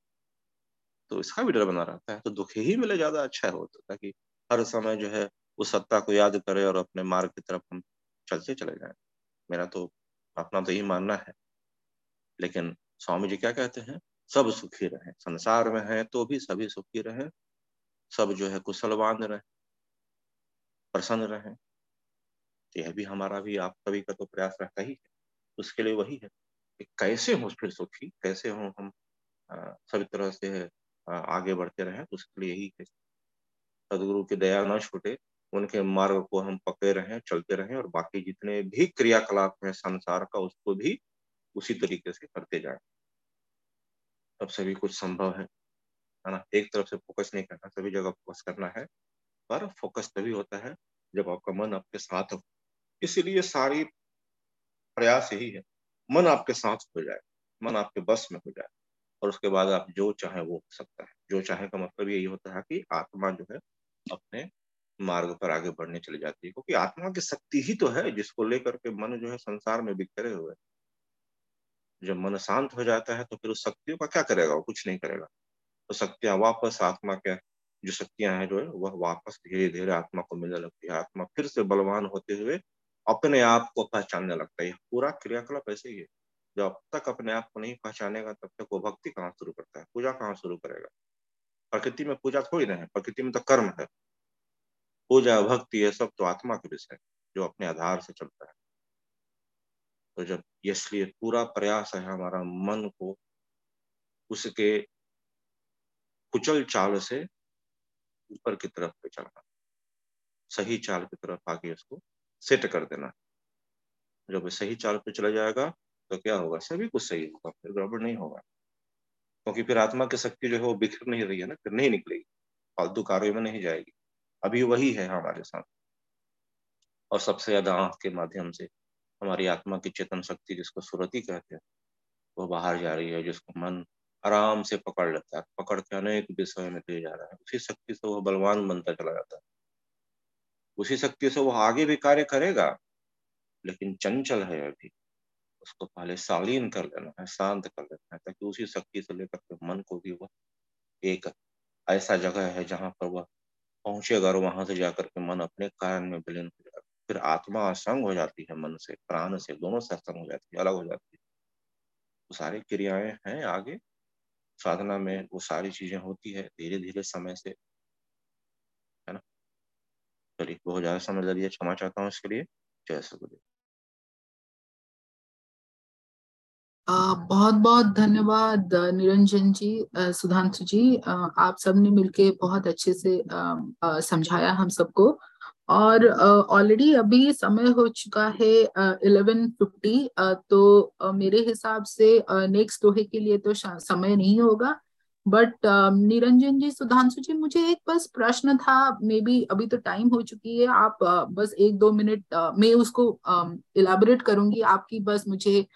तो इसका भी डर बना रहता है तो दुख ही मिले ज़्यादा अच्छा हो तो ताकि हर समय जो है, उस सत्ता को याद करे और अपने मार्ग की तरफ़ हम चलते चले जाए। मेरा तो अपना तो यही मानना है, लेकिन स्वामी जी क्या कहते हैं? सब सुखी रहे, संसार में है तो भी सभी सुखी रहे, सब जो है कुशलवान रहे, प्रसन्न रहे। यह भी हमारा भी आप सभी का तो प्रयास रहता ही है। उसके लिए वही है कि कैसे हो फिर सुखी, कैसे हो हम सभी तरह से आगे बढ़ते रहे तो उसके लिए यही है। सदगुरु की दया न छूटे, उनके मार्ग को हम पकड़े रहे, चलते रहे और बाकी जितने भी क्रियाकलाप है संसार का, उसको भी उसी तरीके से करते जाए। तब सभी कुछ संभव है है ना? एक तरफ़ से फोकस नहीं करना, सभी जगह फोकस करना है, पर फोकस तभी होता है जब आपका मन आपके साथ हो। इसीलिए सारी प्रयास यही है, मन आपके साथ हो जाए, मन आपके बस में हो जाए, और उसके बाद आप जो चाहे वो हो सकता है। जो चाहे का मतलब यही होता है कि आत्मा जो है अपने मार्ग पर आगे बढ़ने चली जाती है, क्योंकि आत्मा की शक्ति ही तो है जिसको लेकर के मन जो है संसार में बिखरे हुए है। जब मन शांत हो जाता है तो फिर उस शक्तियों का क्या करेगा? वो कुछ नहीं करेगा। तो शक्तियाँ वापस आत्मा के, जो शक्तियाँ हैं जो है, वह वापस धीरे धीरे आत्मा को मिलने लगती है। आत्मा फिर से बलवान होते हुए अपने आप को पहचानने लगता है। पूरा क्रियाकलाप ऐसे ही है। जब तक अपने आप को नहीं पहचानेगा, तब तक वो भक्ति कहाँ शुरू करता है? पूजा कहाँ शुरू करेगा? प्रकृति में पूजा थोड़ी ना है। प्रकृति में तो कर्म है। पूजा, भक्ति, ये सब तो आत्मा के विषय जो अपने आधार से चलता है। तो जब इसलिए पूरा प्रयास है हमारा मन को, उसके कुचल चाल से ऊपर की तरफ़ पे चलना सही चाल की तरफ़ आके उसको सेट कर देना। जब सही चाल पे चला जाएगा तो क्या होगा? सभी कुछ सही होगा, फिर गड़बड़ नहीं होगा। क्योंकि फिर आत्मा की शक्ति जो है वो बिखर नहीं रही है ना, फिर नहीं निकलेगी, फालतू कार्यों में नहीं जाएगी। अभी वही है हमारे साथ। और सबसे ज़्यादा आँख के माध्यम से हमारी आत्मा की चेतन शक्ति जिसको सुरति कहते हैं, वो बाहर जा रही है, जिसको मन आराम से पकड़ लेता है। पकड़ के अनेक विषयों में ले जा रहा है। उसी शक्ति से वह बलवान बनता चला जाता है। उसी शक्ति से वह आगे भी कार्य करेगा, लेकिन चंचल है अभी। उसको पहले शालीन कर लेना है, शांत कर लेना है, ताकि उसी शक्ति से लेकर के मन को भी वह एक ऐसा जगह है जहाँ पर वह पहुंचेगा और वहाँ से जाकर के मन अपने कारण में विलीन हो जाएगा। फिर आत्मा असंग हो जाती है, मन से, प्राण से, दोनों से असंग हो जाती है, अलग हो जाती है। वो सारी क्रियाएँ हैं आगे, साधना में वो सारी चीज़ें होती है धीरे धीरे समय से। है ना? चलिए, बहुत ज़्यादा समझ लिया क्षमा चाहता हूँ इसके लिए। जय सगुरुदेव बहुत बहुत धन्यवाद, निरंजन जी सुधांशु जी। आप सबने मिलके बहुत अच्छे से समझाया हम सबको। और ऑलरेडी uh, अभी समय हो चुका है इलेवन uh, फिफ्टी uh, तो अ, मेरे हिसाब से नेक्स्ट uh, दोहे के लिए तो समय नहीं होगा। बट uh, निरंजन जी सुधांशु जी मुझे एक बस प्रश्न था मे बी अभी तो टाइम हो चुकी है आप अ, बस एक दो मिनट अ, मैं उसको इलाबोरेट करूँगी आपकी बस मुझे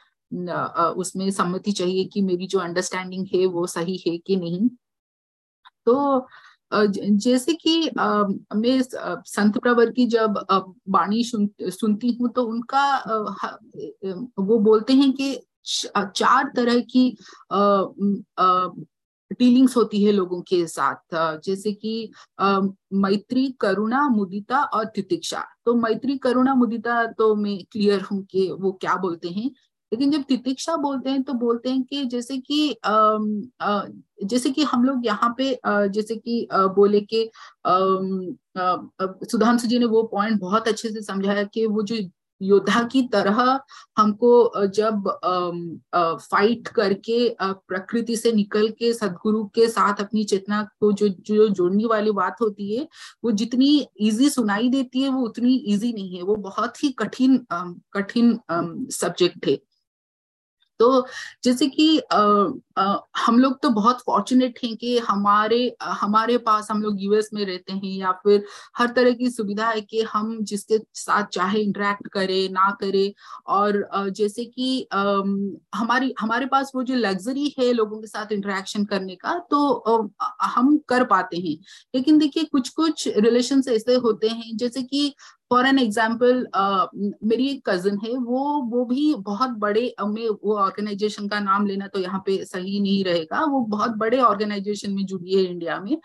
अ, उसमें सम्मति चाहिए कि मेरी जो अंडरस्टैंडिंग है वो सही है कि नहीं। तो ज- जैसे कि मैं संत प्रवर की जब वाणी सुन, सुनती हूँ तो उनका वो बोलते हैं कि चार तरह की डीलिंग्स होती है लोगों के साथ। जैसे कि मैत्री करुणा मुदिता और तितिक्षा। तो मैत्री करुणा मुदिता तो मैं क्लियर हूँ कि वो क्या बोलते हैं। लेकिन जब तितिक्षा बोलते हैं तो बोलते हैं कि जैसे कि जैसे कि हम लोग यहाँ पे जैसे कि बोले कि सुधांशु जी ने वो पॉइंट बहुत अच्छे से समझाया कि वो जो योद्धा की तरह हमको जब फाइट करके प्रकृति से निकल के, सदगुरु के साथ अपनी चेतना को जो जो जोड़ने वाली बात होती है, वो जितनी इजी सुनाई देती है, वो उतनी इजी नहीं है। वो बहुत ही कठिन कठिन सब्जेक्ट है तो जैसे कि हम लोग तो बहुत फॉर्चुनेट हैं कि हमारे हमारे पास हम लोग यूएस में रहते हैं या फिर हर तरह की सुविधा है कि हम जिसके साथ चाहे इंटरेक्ट करें, ना करें। और जैसे कि हमारी, हमारे पास वो जो लग्जरी है लोगों के साथ इंटरेक्शन करने का तो हम कर पाते हैं। लेकिन देखिए कुछ कुछ रिलेशन ऐसे होते हैं जैसे कि फॉर एन एग्ज़ाम्पल मेरी एक कजिन है, वो वो भी बहुत बड़े में वो ऑर्गेनाइजेशन का नाम लेना तो यहाँ पे सही नहीं रहेगा। वो बहुत बड़े ऑर्गेनाइजेशन में जुड़ी है इंडिया में।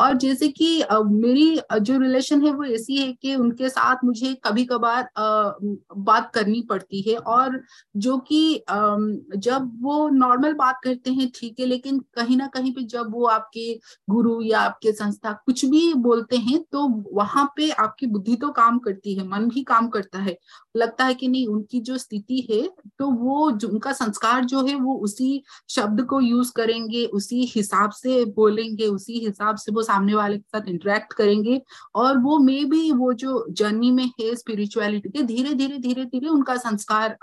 और जैसे कि मेरी जो रिलेशन है वो ऐसी है कि उनके साथ मुझे कभी कभार बात करनी पड़ती है और जो कि जब वो नॉर्मल बात करते हैं, ठीक है, लेकिन कहीं ना कहीं पे जब वो आपके गुरु या आपके संस्था कुछ भी बोलते हैं तो वहाँ पे आपकी बुद्धि तो काम करती है, मन भी काम करता है। लगता है कि नहीं, उनकी जो स्थिति है तो वो जो, उनका संस्कार जो है, वो उसी शब्द को यूज़ करेंगे, उसी हिसाब से बोलेंगे, उसी हिसाब से वो सामने वाले के साथ इंटरेक्ट करेंगे और वो मे भी वो जो जर्नी में है स्पिरिचुअलिटी के, धीरे धीरे धीरे धीरे उनका संस्कार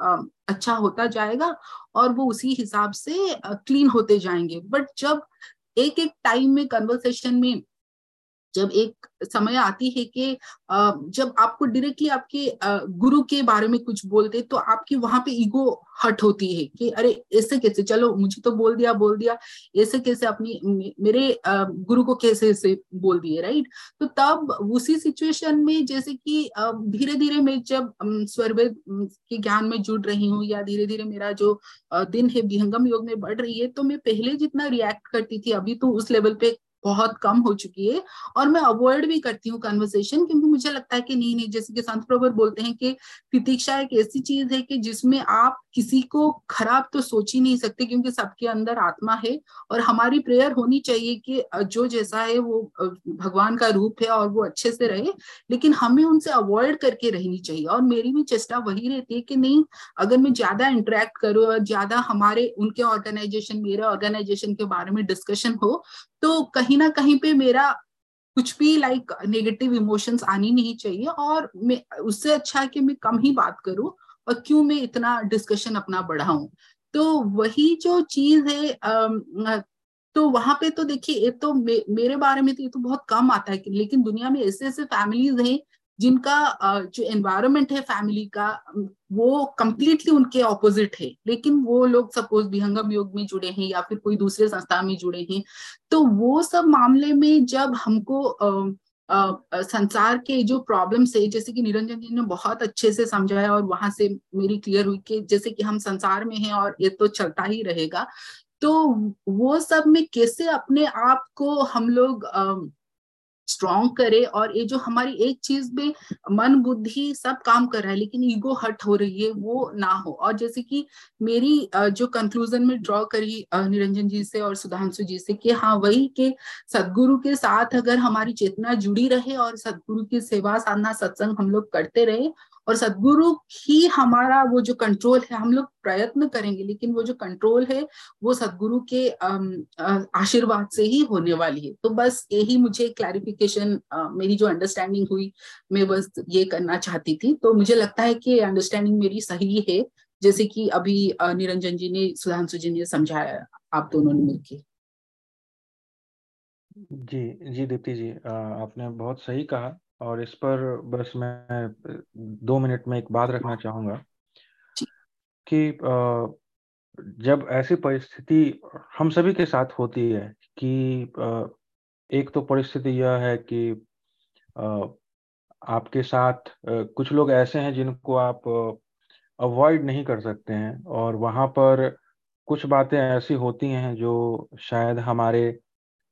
अच्छा होता जाएगा और वो उसी हिसाब से क्लीन होते जाएँगे। बट जब एक एक टाइम में कन्वर्सेशन में जब एक समय आती है कि जब आपको डायरेक्टली आपके गुरु के बारे में कुछ बोलते तो आपकी वहाँ पे ईगो हट होती है कि अरे ऐसे कैसे? चलो मुझे तो बोल दिया बोल दिया ऐसे कैसे अपनी मेरे गुरु को कैसे ऐसे बोल दिए राइट तो तब उसी सिचुएशन में जैसे कि धीरे धीरे मैं जब अम, के ज्ञान में जुड़ रही हूँ या धीरे धीरे मेरा जो दिन है विहंगम योग में बढ़ रही है तो मैं पहले जितना रिएक्ट करती थी अभी तो उस लेवल पे बहुत कम हो चुकी है और मैं अवॉइड भी करती हूँ कन्वर्सेशन क्योंकि मुझे लगता है कि नहीं नहीं, जैसे कि संत प्रवर बोलते हैं कि प्रतीक्षा एक ऐसी चीज़ है कि जिसमें आप किसी को खराब तो सोच ही नहीं सकते क्योंकि सबके अंदर आत्मा है और हमारी प्रेयर होनी चाहिए कि जो जैसा है वो भगवान का रूप है और वो अच्छे से रहे, लेकिन हमें उनसे अवॉइड करके रहनी चाहिए और मेरी भी चेष्टा वही रहती है कि नहीं, अगर मैं ज़्यादा इंटरेक्ट करूँ और ज़्यादा हमारे, उनके ऑर्गेनाइजेशन मेरे ऑर्गेनाइजेशन के बारे में डिस्कशन हो तो कहीं ना कहीं पे मेरा कुछ भी लाइक नेगेटिव इमोशंस आनी नहीं चाहिए और मैं उससे अच्छा है कि मैं कम ही बात करूँ और क्यों मैं इतना डिस्कशन अपना बढ़ाऊं। तो वही जो चीज़ है तो वहाँ पे तो देखिए ये तो मे, मेरे बारे में तो ये तो बहुत कम आता है लेकिन दुनिया में ऐसे ऐसे फैमिलीज़ हैं जिनका जो एनवायरनमेंट है फैमिली का वो कंप्लीटली उनके ऑपोजिट है। लेकिन वो लोग सपोज़ विहंगम योग में जुड़े हैं या फिर कोई दूसरे संस्था में जुड़े हैं तो वो सब मामले में जब हमको अ, अ, संसार के जो प्रॉब्लम्स है जैसे कि निरंजन जी ने बहुत अच्छे से समझाया और वहाँ से मेरी क्लियर हुई कि जैसे कि हम संसार में हैं और ये तो चलता ही रहेगा तो वो सब में कैसे अपने आप को हम लोग स्ट्रॉन्ग करे और ये जो हमारी एक चीज़ में मन, बुद्धि सब काम कर रहा है, लेकिन ईगो हट हो रही है, वो ना हो। और जैसे कि मेरी जो कंक्लूजन में ड्रॉ करी निरंजन जी से और सुधांशु जी से कि हाँ वही के सदगुरु के साथ अगर हमारी चेतना जुड़ी रहे और सदगुरु की सेवा साधना, सत्संग हम लोग करते रहे और सदगुरु ही हमारा वो जो कंट्रोल है हम लोग प्रयत्न करेंगे लेकिन वो जो कंट्रोल है वो सदगुरु के आशीर्वाद से ही होने वाली है। तो बस यही मुझे क्लैरिफिकेशन मेरी जो अंडरस्टैंडिंग हुई मैं बस ये करना चाहती थी। तो मुझे लगता है कि अंडरस्टैंडिंग मेरी सही है जैसे कि अभी निरंजन जी ने सुधांशु जी ने समझाया आप दोनों ने मिलकर जी जी दीप्ति जी अ, आपने बहुत सही कहा। और इस पर बस मैं दो मिनट में एक बात रखना चाहूँगा कि जब ऐसी परिस्थिति हम सभी के साथ होती है कि एक तो परिस्थिति यह है कि आपके साथ कुछ लोग ऐसे हैं जिनको आप अवॉइड नहीं कर सकते हैं और वहाँ पर कुछ बातें ऐसी होती हैं जो शायद हमारे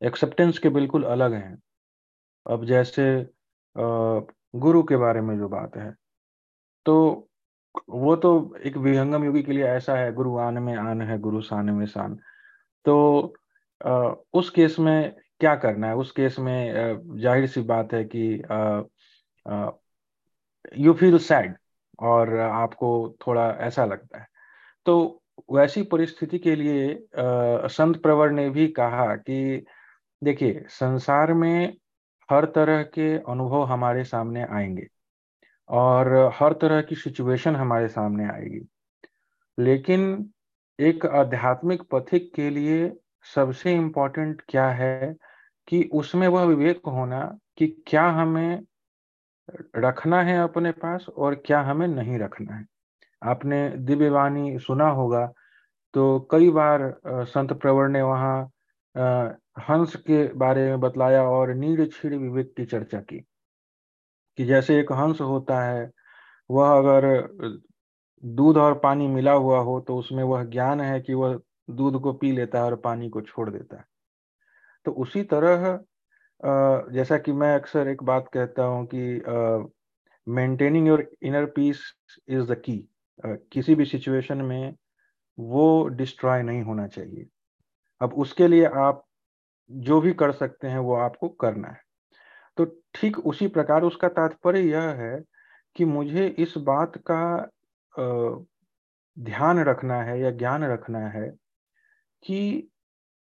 एक्सेप्टेंस के बिल्कुल अलग हैं। अब जैसे गुरु के बारे में जो बात है। तो वो तो एक विहंगम योगी के लिए ऐसा है, गुरु आन में आन है, गुरु शान में शान तो उस केस में क्या करना है? उस केस में ज़ाहिर सी बात है कि यू फील सैड और आपको थोड़ा ऐसा लगता है। तो वैसी परिस्थिति के लिए संत प्रवर ने भी कहा कि, देखिए, संसार में हर तरह के अनुभव हमारे सामने आएँगे और हर तरह की सिचुएशन हमारे सामने आएगी। लेकिन एक आध्यात्मिक पथिक के लिए सबसे इम्पोर्टेंट क्या है कि उसमें वह विवेक होना कि क्या हमें रखना है अपने पास और क्या हमें नहीं रखना है। आपने दिव्यवाणी सुना होगा तो कई बार संत प्रवर ने वहाँ हंस के बारे में बतलाया और नीड़ छीड़ विवेक की चर्चा की कि जैसे एक हंस होता है, वह अगर दूध और पानी मिला हुआ हो तो उसमें वह ज्ञान है कि वह दूध को पी लेता है और पानी को छोड़ देता है। तो उसी तरह जैसा कि मैं अक्सर एक बात कहता हूँ कि maintaining your inner peace is the key किसी भी सिचुएशन में वो डिस्ट्रॉय नहीं होना चाहिए। अब उसके लिए आप जो भी कर सकते हैं वो आपको करना है। तो ठीक उसी प्रकार उसका तात्पर्य यह है कि मुझे इस बात का ध्यान रखना है या ज्ञान रखना है कि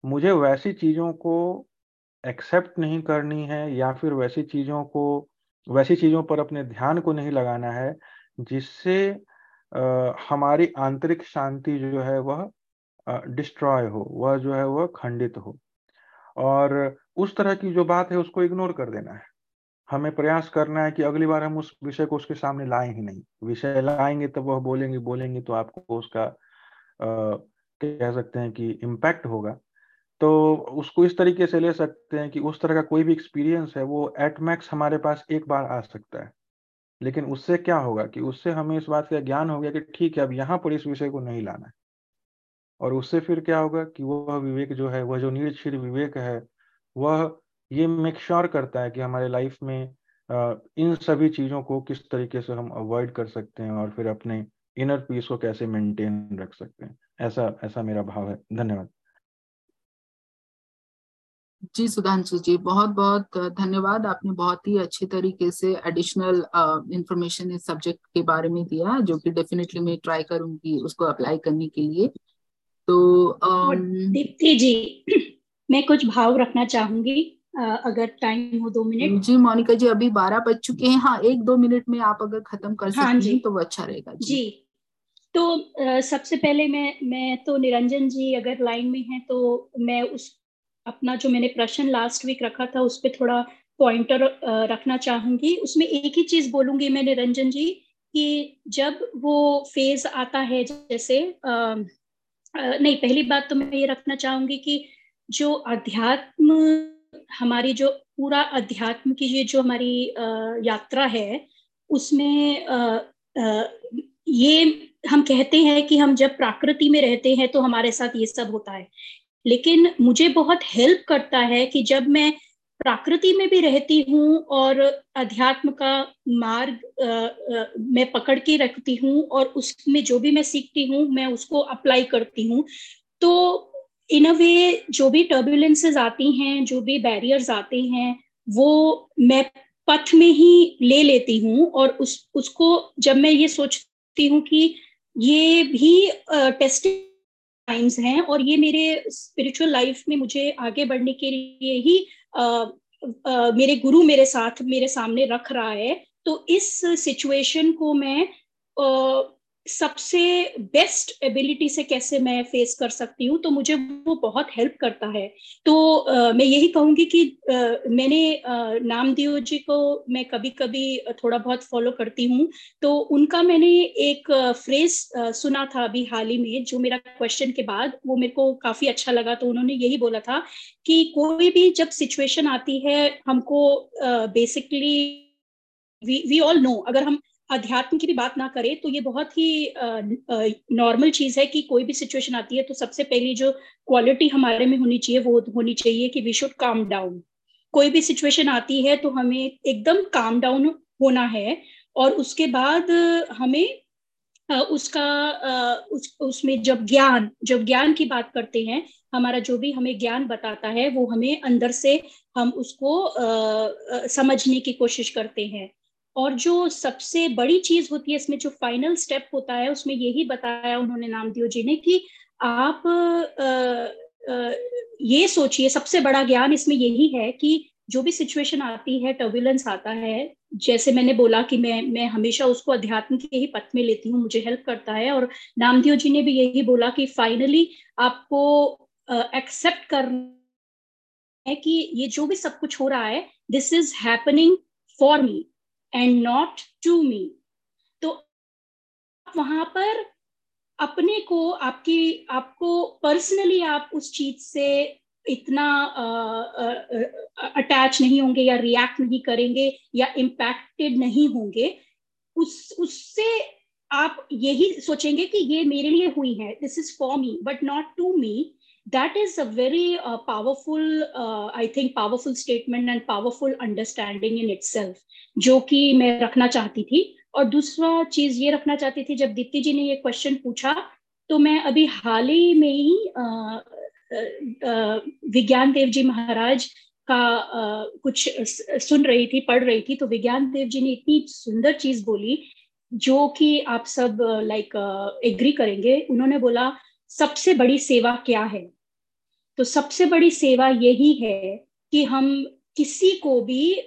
मुझे वैसी चीज़ों को एक्सेप्ट नहीं करनी है या फिर वैसी चीज़ों को, वैसी चीज़ों पर अपने ध्यान को नहीं लगाना है, जिससे हमारी आंतरिक शांति जो है वह डिस्ट्रॉय हो, वह जो है वह खंडित हो। और उस तरह की जो बात है उसको इग्नोर कर देना है। हमें प्रयास करना है कि अगली बार हम उस विषय को उसके सामने लाए ही नहीं। विषय लाएँगे तब वह बोलेंगे बोलेंगे तो आपको उसका आ, कह सकते हैं कि इम्पैक्ट होगा। तो उसको इस तरीके से ले सकते हैं कि उस तरह का कोई भी एक्सपीरियंस है वो एट मैक्स हमारे पास एक बार आ सकता है। लेकिन उससे क्या होगा कि उससे हमें इस बात का ज्ञान हो गया कि ठीक है अब यहाँ पर इस विषय को नहीं लाना है। और उससे फिर क्या होगा कि वह विवेक जो है, वह जो निर्क्षीर विवेक है, वह ये मेक श्योर करता है कि हमारे लाइफ में इन सभी चीज़ों को किस तरीके से हम अवॉइड कर सकते हैं और फिर अपने इनर पीस को कैसे मेंटेन रख सकते हैं। ऐसा ऐसा मेरा भाव है। धन्यवाद। जी, सुधांशु जी, बहुत बहुत धन्यवाद। आपने बहुत ही अच्छे तरीके से एडिशनल इंफॉर्मेशन इस सब्जेक्ट के बारे में दिया, जो कि डेफिनेटली मैं ट्राई करूँगी उसको अप्लाई करने के लिए। तो दीप्ति जी मैं कुछ भाव रखना चाहूँगी अगर टाइम हो दो मिनट। जी मोनिका जी अभी बारह बज चुके हैं। हाँ एक दो मिनट में आप अगर खत्म कर हाँ सकती हैं तो वो अच्छा रहेगा। जी, जी। तो आ, सबसे पहले मैं मैं तो निरंजन जी अगर लाइन में हैं तो मैं उस अपना जो मैंने प्रश्न लास्ट वीक रखा था उस पर थोड़ा पॉइंटर रखना चाहूँगी। उसमें एक ही चीज़ बोलूँगी मैं निरंजन जी कि जब वो फ़ेज़ आता है जैसे आ, नहीं, पहली बात तो मैं ये रखना चाहूँगी कि जो अध्यात्म, हमारी जो पूरा अध्यात्म की ये जो हमारी यात्रा है, उसमें ये हम कहते हैं कि हम जब प्रकृति में रहते हैं तो हमारे साथ ये सब होता है। लेकिन मुझे बहुत हेल्प करता है कि जब मैं प्रकृति में भी रहती हूँ और अध्यात्म का मार्ग आ, आ, मैं पकड़ के रखती हूँ और उसमें जो भी मैं सीखती हूँ मैं उसको अप्लाई करती हूँ। तो इन अ वे जो भी टर्बुलेंसेज आती हैं जो भी बैरियर्स आते हैं वो मैं पथ में ही ले लेती हूँ और उस उसको जब मैं ये सोचती हूँ कि ये भी टेस्टिंग टाइम्स हैं और ये मेरे स्पिरिचुअल लाइफ में मुझे आगे बढ़ने के लिए ही आ, मेरे गुरु मेरे साथ मेरे सामने रख रहा है तो इस सिचुएशन को मैं सबसे बेस्ट एबिलिटी से कैसे मैं फेस कर सकती हूँ तो मुझे वो बहुत हेल्प करता है। तो uh, मैं यही कहूँगी कि uh, मैंने नामदेव जी को मैं कभी कभी थोड़ा बहुत फॉलो करती हूँ। तो उनका मैंने एक फ्रेज सुना था अभी हाल ही में जो मेरा क्वेश्चन के बाद वो मेरे को काफ़ी अच्छा लगा तो उन्होंने यही बोला था कि कोई भी जब सिचुएशन आती है हमको basically we we all know अगर हम अध्यात्म की भी बात ना करें तो ये बहुत ही नॉर्मल चीज़ है कि कोई भी सिचुएशन आती है तो सबसे पहली जो क्वालिटी हमारे में होनी चाहिए, वो होनी चाहिए कि वी शुड काम डाउन कोई भी सिचुएशन आती है तो हमें एकदम काम डाउन होना है, और उसके बाद हमें उसका उस, उसमें जब ज्ञान जब ज्ञान की बात करते हैं, हमारा जो भी हमें ज्ञान बताता है, वो हमें अंदर से हम उसको समझने की कोशिश करते हैं। और जो सबसे बड़ी चीज़ होती है इसमें जो फाइनल स्टेप होता है उसमें यही बताया उन्होंने नामदेव जी ने कि आप आ, आ, ये सोचिए सबसे बड़ा ज्ञान इसमें यही है कि जो भी सिचुएशन आती है टर्बुलेंस आता है जैसे मैंने बोला कि मैं मैं हमेशा उसको अध्यात्म के ही पथ में लेती हूँ मुझे हेल्प करता है और नामदेव जी ने भी यही बोला कि फाइनली आपको एक्सेप्ट करना है कि ये जो भी सब कुछ हो रहा है this is happening for me and not to me तो वहाँ पर अपने को, आपकी, आपको पर्सनली आप उस चीज़ से इतना अटैच नहीं होंगे या रिएक्ट नहीं करेंगे या इम्पैक्टेड नहीं होंगे, उस, उससे आप यही सोचेंगे कि ये मेरे लिए हुई है this is for me but not to me that is a very uh, powerful uh, i think powerful statement and powerful understanding in itself. जो कि मैं रखना चाहती थी। और दूसरा चीज़ ये रखना चाहती थी जब दीप्ति जी ने ये क्वेश्चन पूछा तो मैं अभी हाल ही में ही विज्ञान देव जी महाराज का आ, कुछ सुन रही थी पढ़ रही थी तो विज्ञान देव जी ने इतनी सुंदर चीज़ बोली जो कि आप सब लाइक एग्री करेंगे। उन्होंने बोला सबसे बड़ी सेवा क्या है? तो सबसे बड़ी सेवा यही है कि हम किसी को भी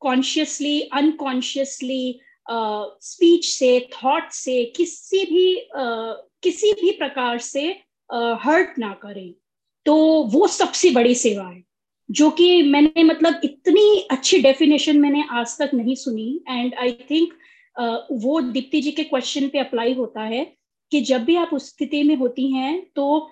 कॉन्शियसली अनकॉन्शियसली स्पीच से थॉट से किसी भी uh, किसी भी प्रकार से हर्ट uh, ना करें। तो वो सबसे बड़ी सेवा है जो कि मैंने मतलब इतनी अच्छी डेफिनेशन मैंने आज तक नहीं सुनी। एंड आई थिंक वो दीप्ति जी के क्वेश्चन पे अप्लाई होता है कि जब भी आप उस स्थिति में होती हैं तो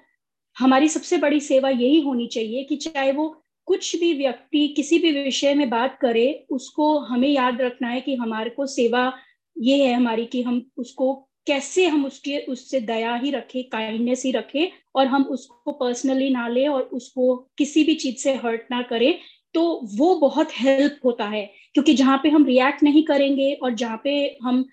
हमारी सबसे बड़ी सेवा यही होनी चाहिए कि चाहे वो कुछ भी व्यक्ति किसी भी विषय में बात करे, उसको हमें याद रखना है कि हमारे को सेवा ये है हमारी कि हम उसको कैसे हम उसके, उससे दया ही रखें काइंडनेस ही रखें और हम उसको पर्सनली ना ले और उसको किसी भी चीज़ से हर्ट ना करें तो वो बहुत हेल्प होता है। क्योंकि जहाँ पे हम रिएक्ट नहीं करेंगे और जहाँ पे हम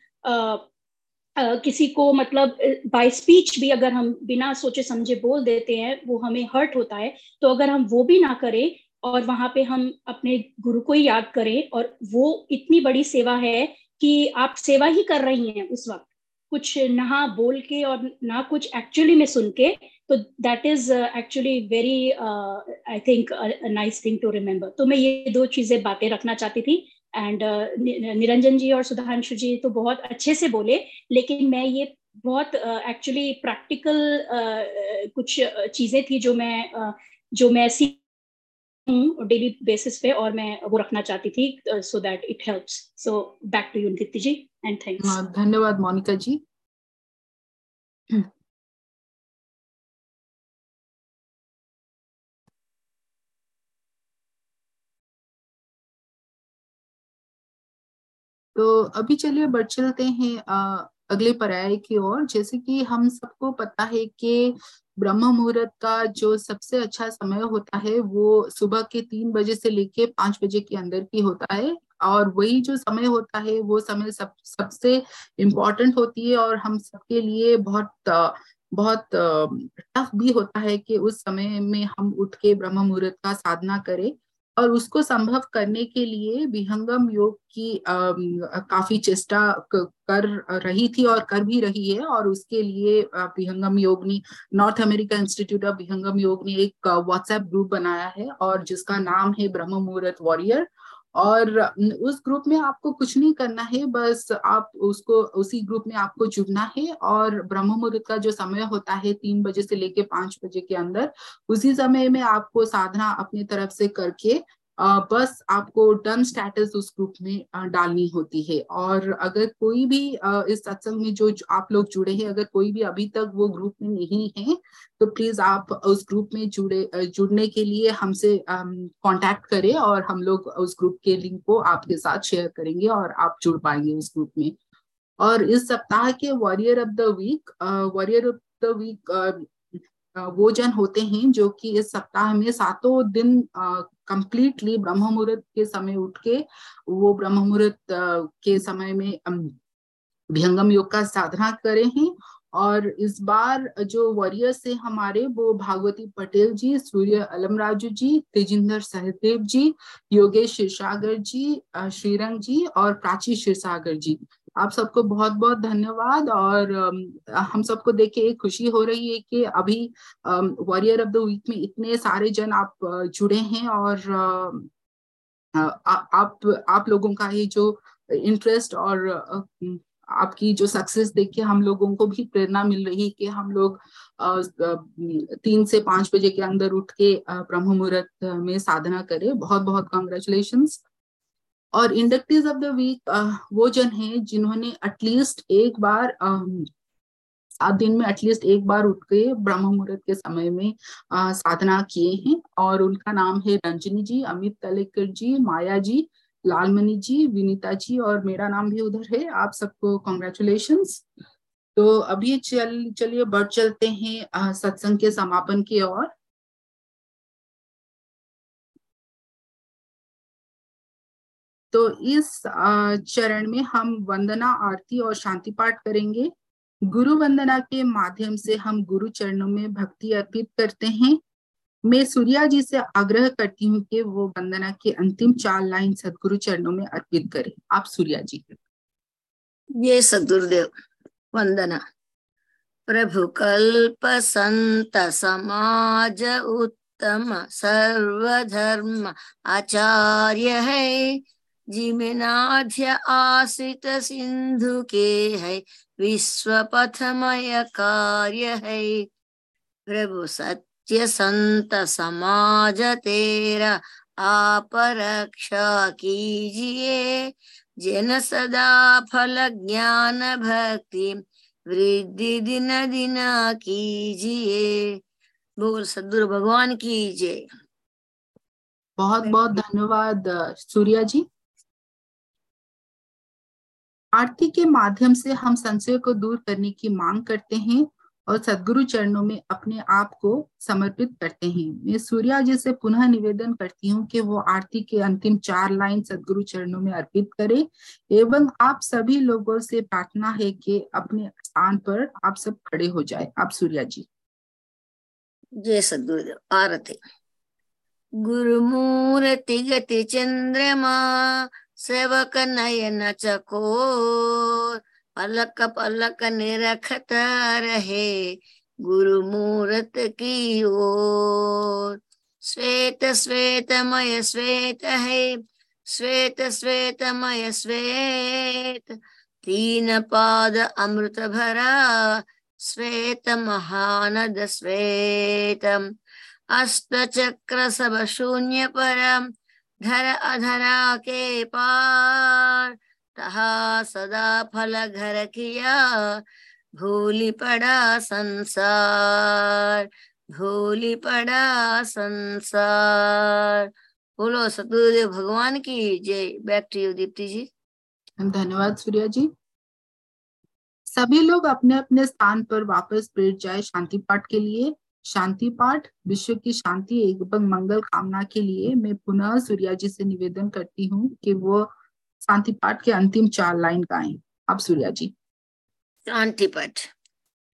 किसी को मतलब बाय स्पीच भी अगर हम बिना सोचे समझे बोल देते हैं, वो हमें हर्ट होता है तो अगर हम वो भी ना करें और वहाँ पे हम अपने गुरु को ही याद करें और वो इतनी बड़ी सेवा है कि आप सेवा ही कर रही हैं उस वक्त। कुछ ना बोल के और ना कुछ एक्चुअली में सुन के तो that is actually very I think nice thing to remember तो मैं ये दो चीज़ें बातें रखना चाहती थी एंड uh, निरंजन जी और सुधांशु जी तो बहुत अच्छे से बोले लेकिन मैं ये बहुत एक्चुअली uh, प्रैक्टिकल uh, कुछ चीज़ें थी जो मैं uh, जो मैं सीख हूँ डेली बेसिस पे और मैं वो रखना चाहती थी so that it helps so back to you Deepti ji and thanks धन्यवाद मोनिका जी। तो अभी चलिए बढ़ चलते हैं अ, अगले पर्याय की ओर। जैसे कि हम सबको पता है कि ब्रह्म मुहूर्त का जो सबसे अच्छा समय होता है वो सुबह के तीन बजे से लेके पाँच बजे के अंदर की होता है। और वही जो समय होता है वो समय सब सबसे इम्पोर्टेंट होती है और हम सबके लिए बहुत बहुत टफ भी होता है कि उस समय में हम उठ के ब्रह्म मुहूर्त का साधना करें। और उसको संभव करने के लिए विहंगम योग की आ, काफ़ी चेष्टा कर रही थी और कर भी रही है और उसके लिए विहंगम योग ने North America Institute of Vihangam Yoga ने एक व्हाट्सएप ग्रुप बनाया है और जिसका नाम है ब्रह्म मुहूर्त वॉरियर और उस ग्रुप में आपको कुछ नहीं करना है, बस आप उसको, उसी ग्रुप में आपको जुड़ना है और ब्रह्म मुहूर्त का जो समय होता है तीन बजे से लेके पाँच बजे के अंदर, उसी समय में आपको साधना अपनी तरफ़ से करके बस आपको डन स्टेटस उस ग्रुप में डालनी होती है। और अगर कोई भी इस सत्संग में जो आप लोग जुड़े हैं, अगर कोई भी अभी तक वो ग्रुप में नहीं है तो प्लीज़ आप उस ग्रुप में जुड़े जुड़ने के लिए हमसे कांटेक्ट करें और हम लोग उस ग्रुप के लिंक को आपके साथ शेयर करेंगे और आप जुड़ पाएँगे उस ग्रुप में। और इस सप्ताह के warrior of the week warrior of the week वो जन होते हैं जो कि इस सप्ताह में सातों दिन कंप्लीटली ब्रह्म मुहूर्त के समय उठ के वो ब्रह्म मुहूर्त के समय में विहंगम योग का साधना करे हैं और इस बार जो वॉरियर्स है हमारे वो भागवती पटेल जी, सूर्य अलम राजू जी, तेजिंदर सहदेव जी, योगेश क्षीरसागर जी श्रीरंग जी और प्राची क्षीरसागर जी आप सबको बहुत बहुत धन्यवाद और हम सबको देख के खुशी हो रही है कि अभी वॉरियर ऑफ़ द वीक में इतने सारे जन आप जुड़े हैं और आप आप लोगों का ये जो इंटरेस्ट और आपकी जो सक्सेस देख के हम लोगों को भी प्रेरणा मिल रही है कि हम लोग तीन से पाँच बजे के अंदर उठ के ब्रह्म मुहूर्त में साधना करें। बहुत बहुत कॉन्ग्रेचुलेशंस और इंडक्टिव ऑफ़ द वीक वो जन हैं जिन्होंने एटलीस्ट एक बार अम, सात दिन में एटलीस्ट एक बार उठ के ब्रह्म मुहूर्त के समय में अ, साधना किए हैं और उनका नाम है रंजनी जी अमित तलेकर जी माया जी लालमणि जी विनीता जी और मेरा नाम भी उधर है। आप सबको कॉन्ग्रेचुलेशंस तो अभी चल चलिए बढ़ चलते हैं सत्संग के समापन की ओर। तो इस चरण में हम वंदना, आरती और शांति पाठ करेंगे। गुरु वंदना के माध्यम से हम गुरु चरणों में भक्ति अर्पित करते हैं। मैं सूर्या जी से आग्रह करती हूँ कि वो वंदना की अंतिम चार लाइन सदगुरु चरणों में अर्पित करें। आप सूर्या जी। ये सदगुरुदेव, वंदना। प्रभु कल्प संत समाज उत्तम, सर्वधर्म आचार्य है। जिमिनाध्य आश्रित सिंधु के है विश्व पथमय कार्य है। प्रभु सत्य संत समाज तेरा, आप रक्षा कीजिए। जन सदा फल ज्ञान भक्ति, वृद्धि दिन दिन कीजिए। बोल सदगुरु भगवान की जय। बहुत बहुत धन्यवाद, सूर्या जी। आरती के माध्यम से हम संशय को दूर करने की मांग करते हैं और सदगुरु चरणों में अपने आप को समर्पित करते हैं। मैं सूर्या जी से पुनः निवेदन करती हूँ कि वो आरती के अंतिम चार लाइन सदगुरु चरणों में अर्पित करे। एवं आप सभी लोगों से प्रार्थना है कि अपने स्थान पर आप सब खड़े हो जाए। आप सूर्या जी। जय सद्गुरुदेव। आरती। गुरु गुरुमूर्ति गति चंद्रमा सेवक नयन चकोर, पलक पलक निरखता रहे गुरु मूर्त की ओर। श्वेत श्वेतमय श्वेत है, श्वेत श्वेतमय श्वेत, तीन पाद अमृत भरा, श्वेत महानद श्वेतम। अष्ट चक्र सब शून्य परम धर अधरा के पार तहा सदा फल घर किया, भूली पड़ा संसार, भूली पड़ा संसार। बोलो सतगुरुदेव, भगवान की जय। Back to you Deepti ji. धन्यवाद सूर्या जी। सभी लोग अपने अपने स्थान पर वापस बैठ जाए शांति पाठ के लिए। शांति पाठ, विश्व की शांति एवं मंगल कामना के लिए मैं पुनः सूर्या जी से निवेदन करती हूँ कि वो शांति पाठ के अंतिम चार लाइन गाएँ। आप सूर्या जी। शांति पाठ।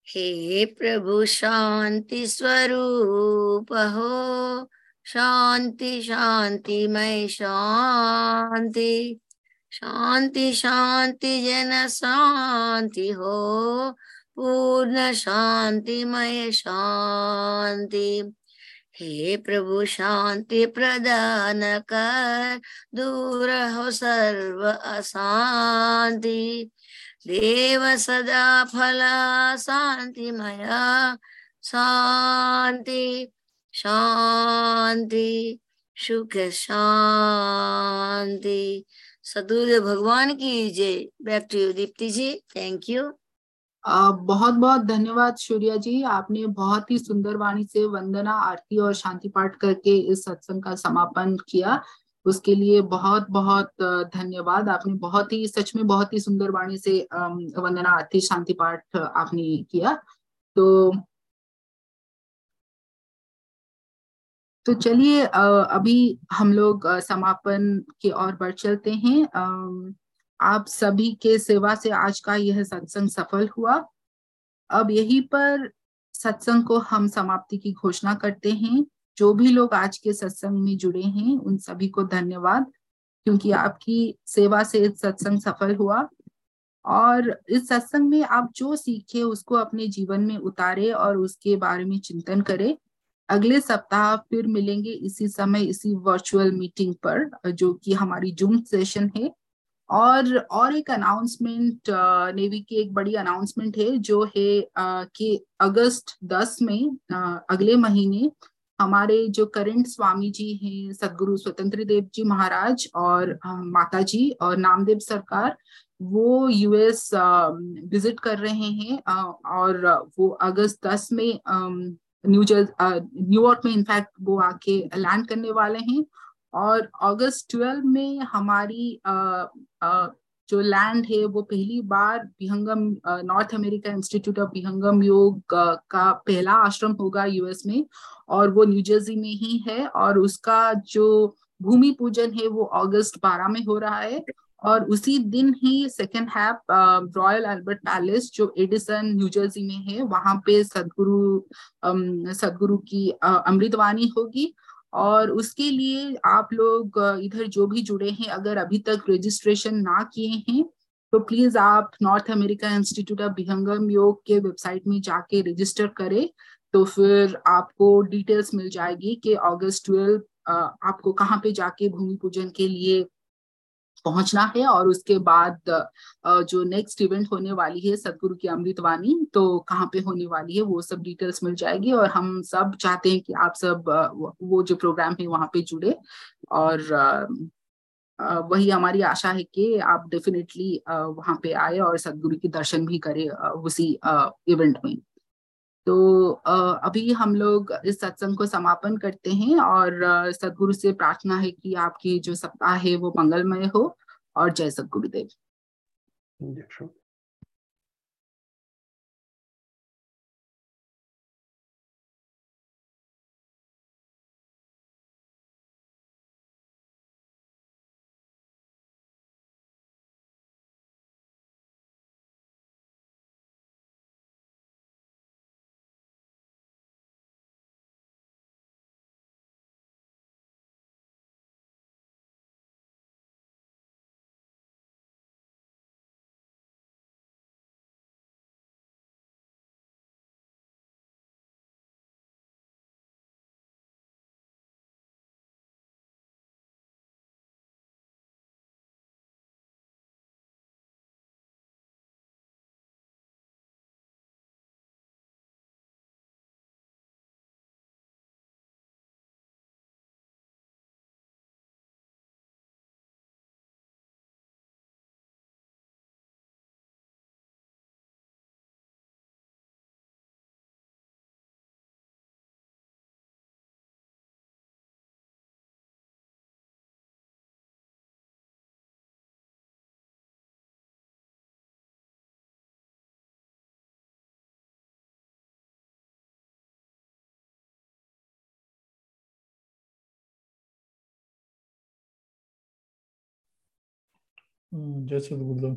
हे प्रभु, शांति स्वरूप हो। शांति शांति मय शांति। शांति शांति, जन शांति हो। पूर्ण शांतिमय शांति। हे प्रभु, शांति प्रदान कर, दूर हो सर्व अशांति। देव सदा फला शांति मया शांति शांति, सुख शांति। सदुर भगवान की जय। Back to you Deepti ji thank you बहुत बहुत धन्यवाद सूर्या जी। आपने बहुत ही सुंदर वाणी से वंदना, आरती और शांति पाठ करके इस सत्संग का समापन किया। उसके लिए बहुत बहुत धन्यवाद। आपने बहुत ही, सच में बहुत ही सुंदर वाणी से वंदना, आरती, शांति पाठ आपने किया। तो तो चलिए अभी हम लोग समापन की ओर बढ़ चलते हैं। आप सभी के सेवा से आज का यह सत्संग सफल हुआ। अब यही पर सत्संग को हम समाप्ति की घोषणा करते हैं। जो भी लोग आज के सत्संग में जुड़े हैं, उन सभी को धन्यवाद, क्योंकि आपकी सेवा से सत्संग सफल हुआ। और इस सत्संग में आप जो सीखे, उसको अपने जीवन में उतारे और उसके बारे में चिंतन करें। अगले सप्ताह फिर मिलेंगे इसी समय, इसी वर्चुअल मीटिंग पर, जो कि हमारी जूम सेशन है। और और एक अनाउंसमेंट नेवी की एक बड़ी अनाउंसमेंट है जो है अ, कि अगस्त 10 में अ, अगले महीने हमारे जो करंट स्वामी जी हैं सदगुरु स्वतंत्र देव जी महाराज और माता जी और नामदेव सरकार वो यूएस विज़िट कर रहे हैं और वो अगस्त 10 में न्यू जर्स न्यूयॉर्क में इनफैक्ट वो आके लैंड करने वाले हैं। और अगस्त 12 में हमारी अ, अ, जो लैंड है वो पहली बार Vihangam North America Institute of Vihangam Yoga का पहला आश्रम होगा यूएस में और वो न्यू जर्सी में ही है और उसका जो भूमि पूजन है वो अगस्त 12 में हो रहा है और उसी दिन ही सेकेंड हैप रॉयल अल्बर्ट पैलेस जो एडिसन न्यू जर्सी में है वहाँ पे सदगुरु सदगुरु की अमृतवाणी होगी और उसके लिए आप लोग इधर जो भी जुड़े हैं, अगर अभी तक रजिस्ट्रेशन ना किए हैं तो प्लीज़ आप North America Institute of Vihangam Yoga के वेबसाइट में जाके रजिस्टर करें तो फिर आपको डिटेल्स मिल जाएगी कि अगस्त ट्वेल्व आपको कहाँ पे जाके भूमि पूजन के लिए पहुँचना है और उसके बाद जो नेक्स्ट इवेंट होने वाली है सदगुरु की अमृतवाणी तो कहाँ पे होने वाली है वो सब डिटेल्स मिल जाएगी और हम सब चाहते हैं कि आप सब वो जो प्रोग्राम है वहाँ पे जुड़े और वही हमारी आशा है कि आप डेफिनेटली वहाँ पे आए और सदगुरु के दर्शन भी करें उसी इवेंट में। तो अभी हम लोग इस सत्संग को समापन करते हैं और सदगुरु से प्रार्थना है कि आपकी जो सप्ताह है वो मंगलमय हो और जय सदगुरुदेव। जय श्री जय सदगुरुदेव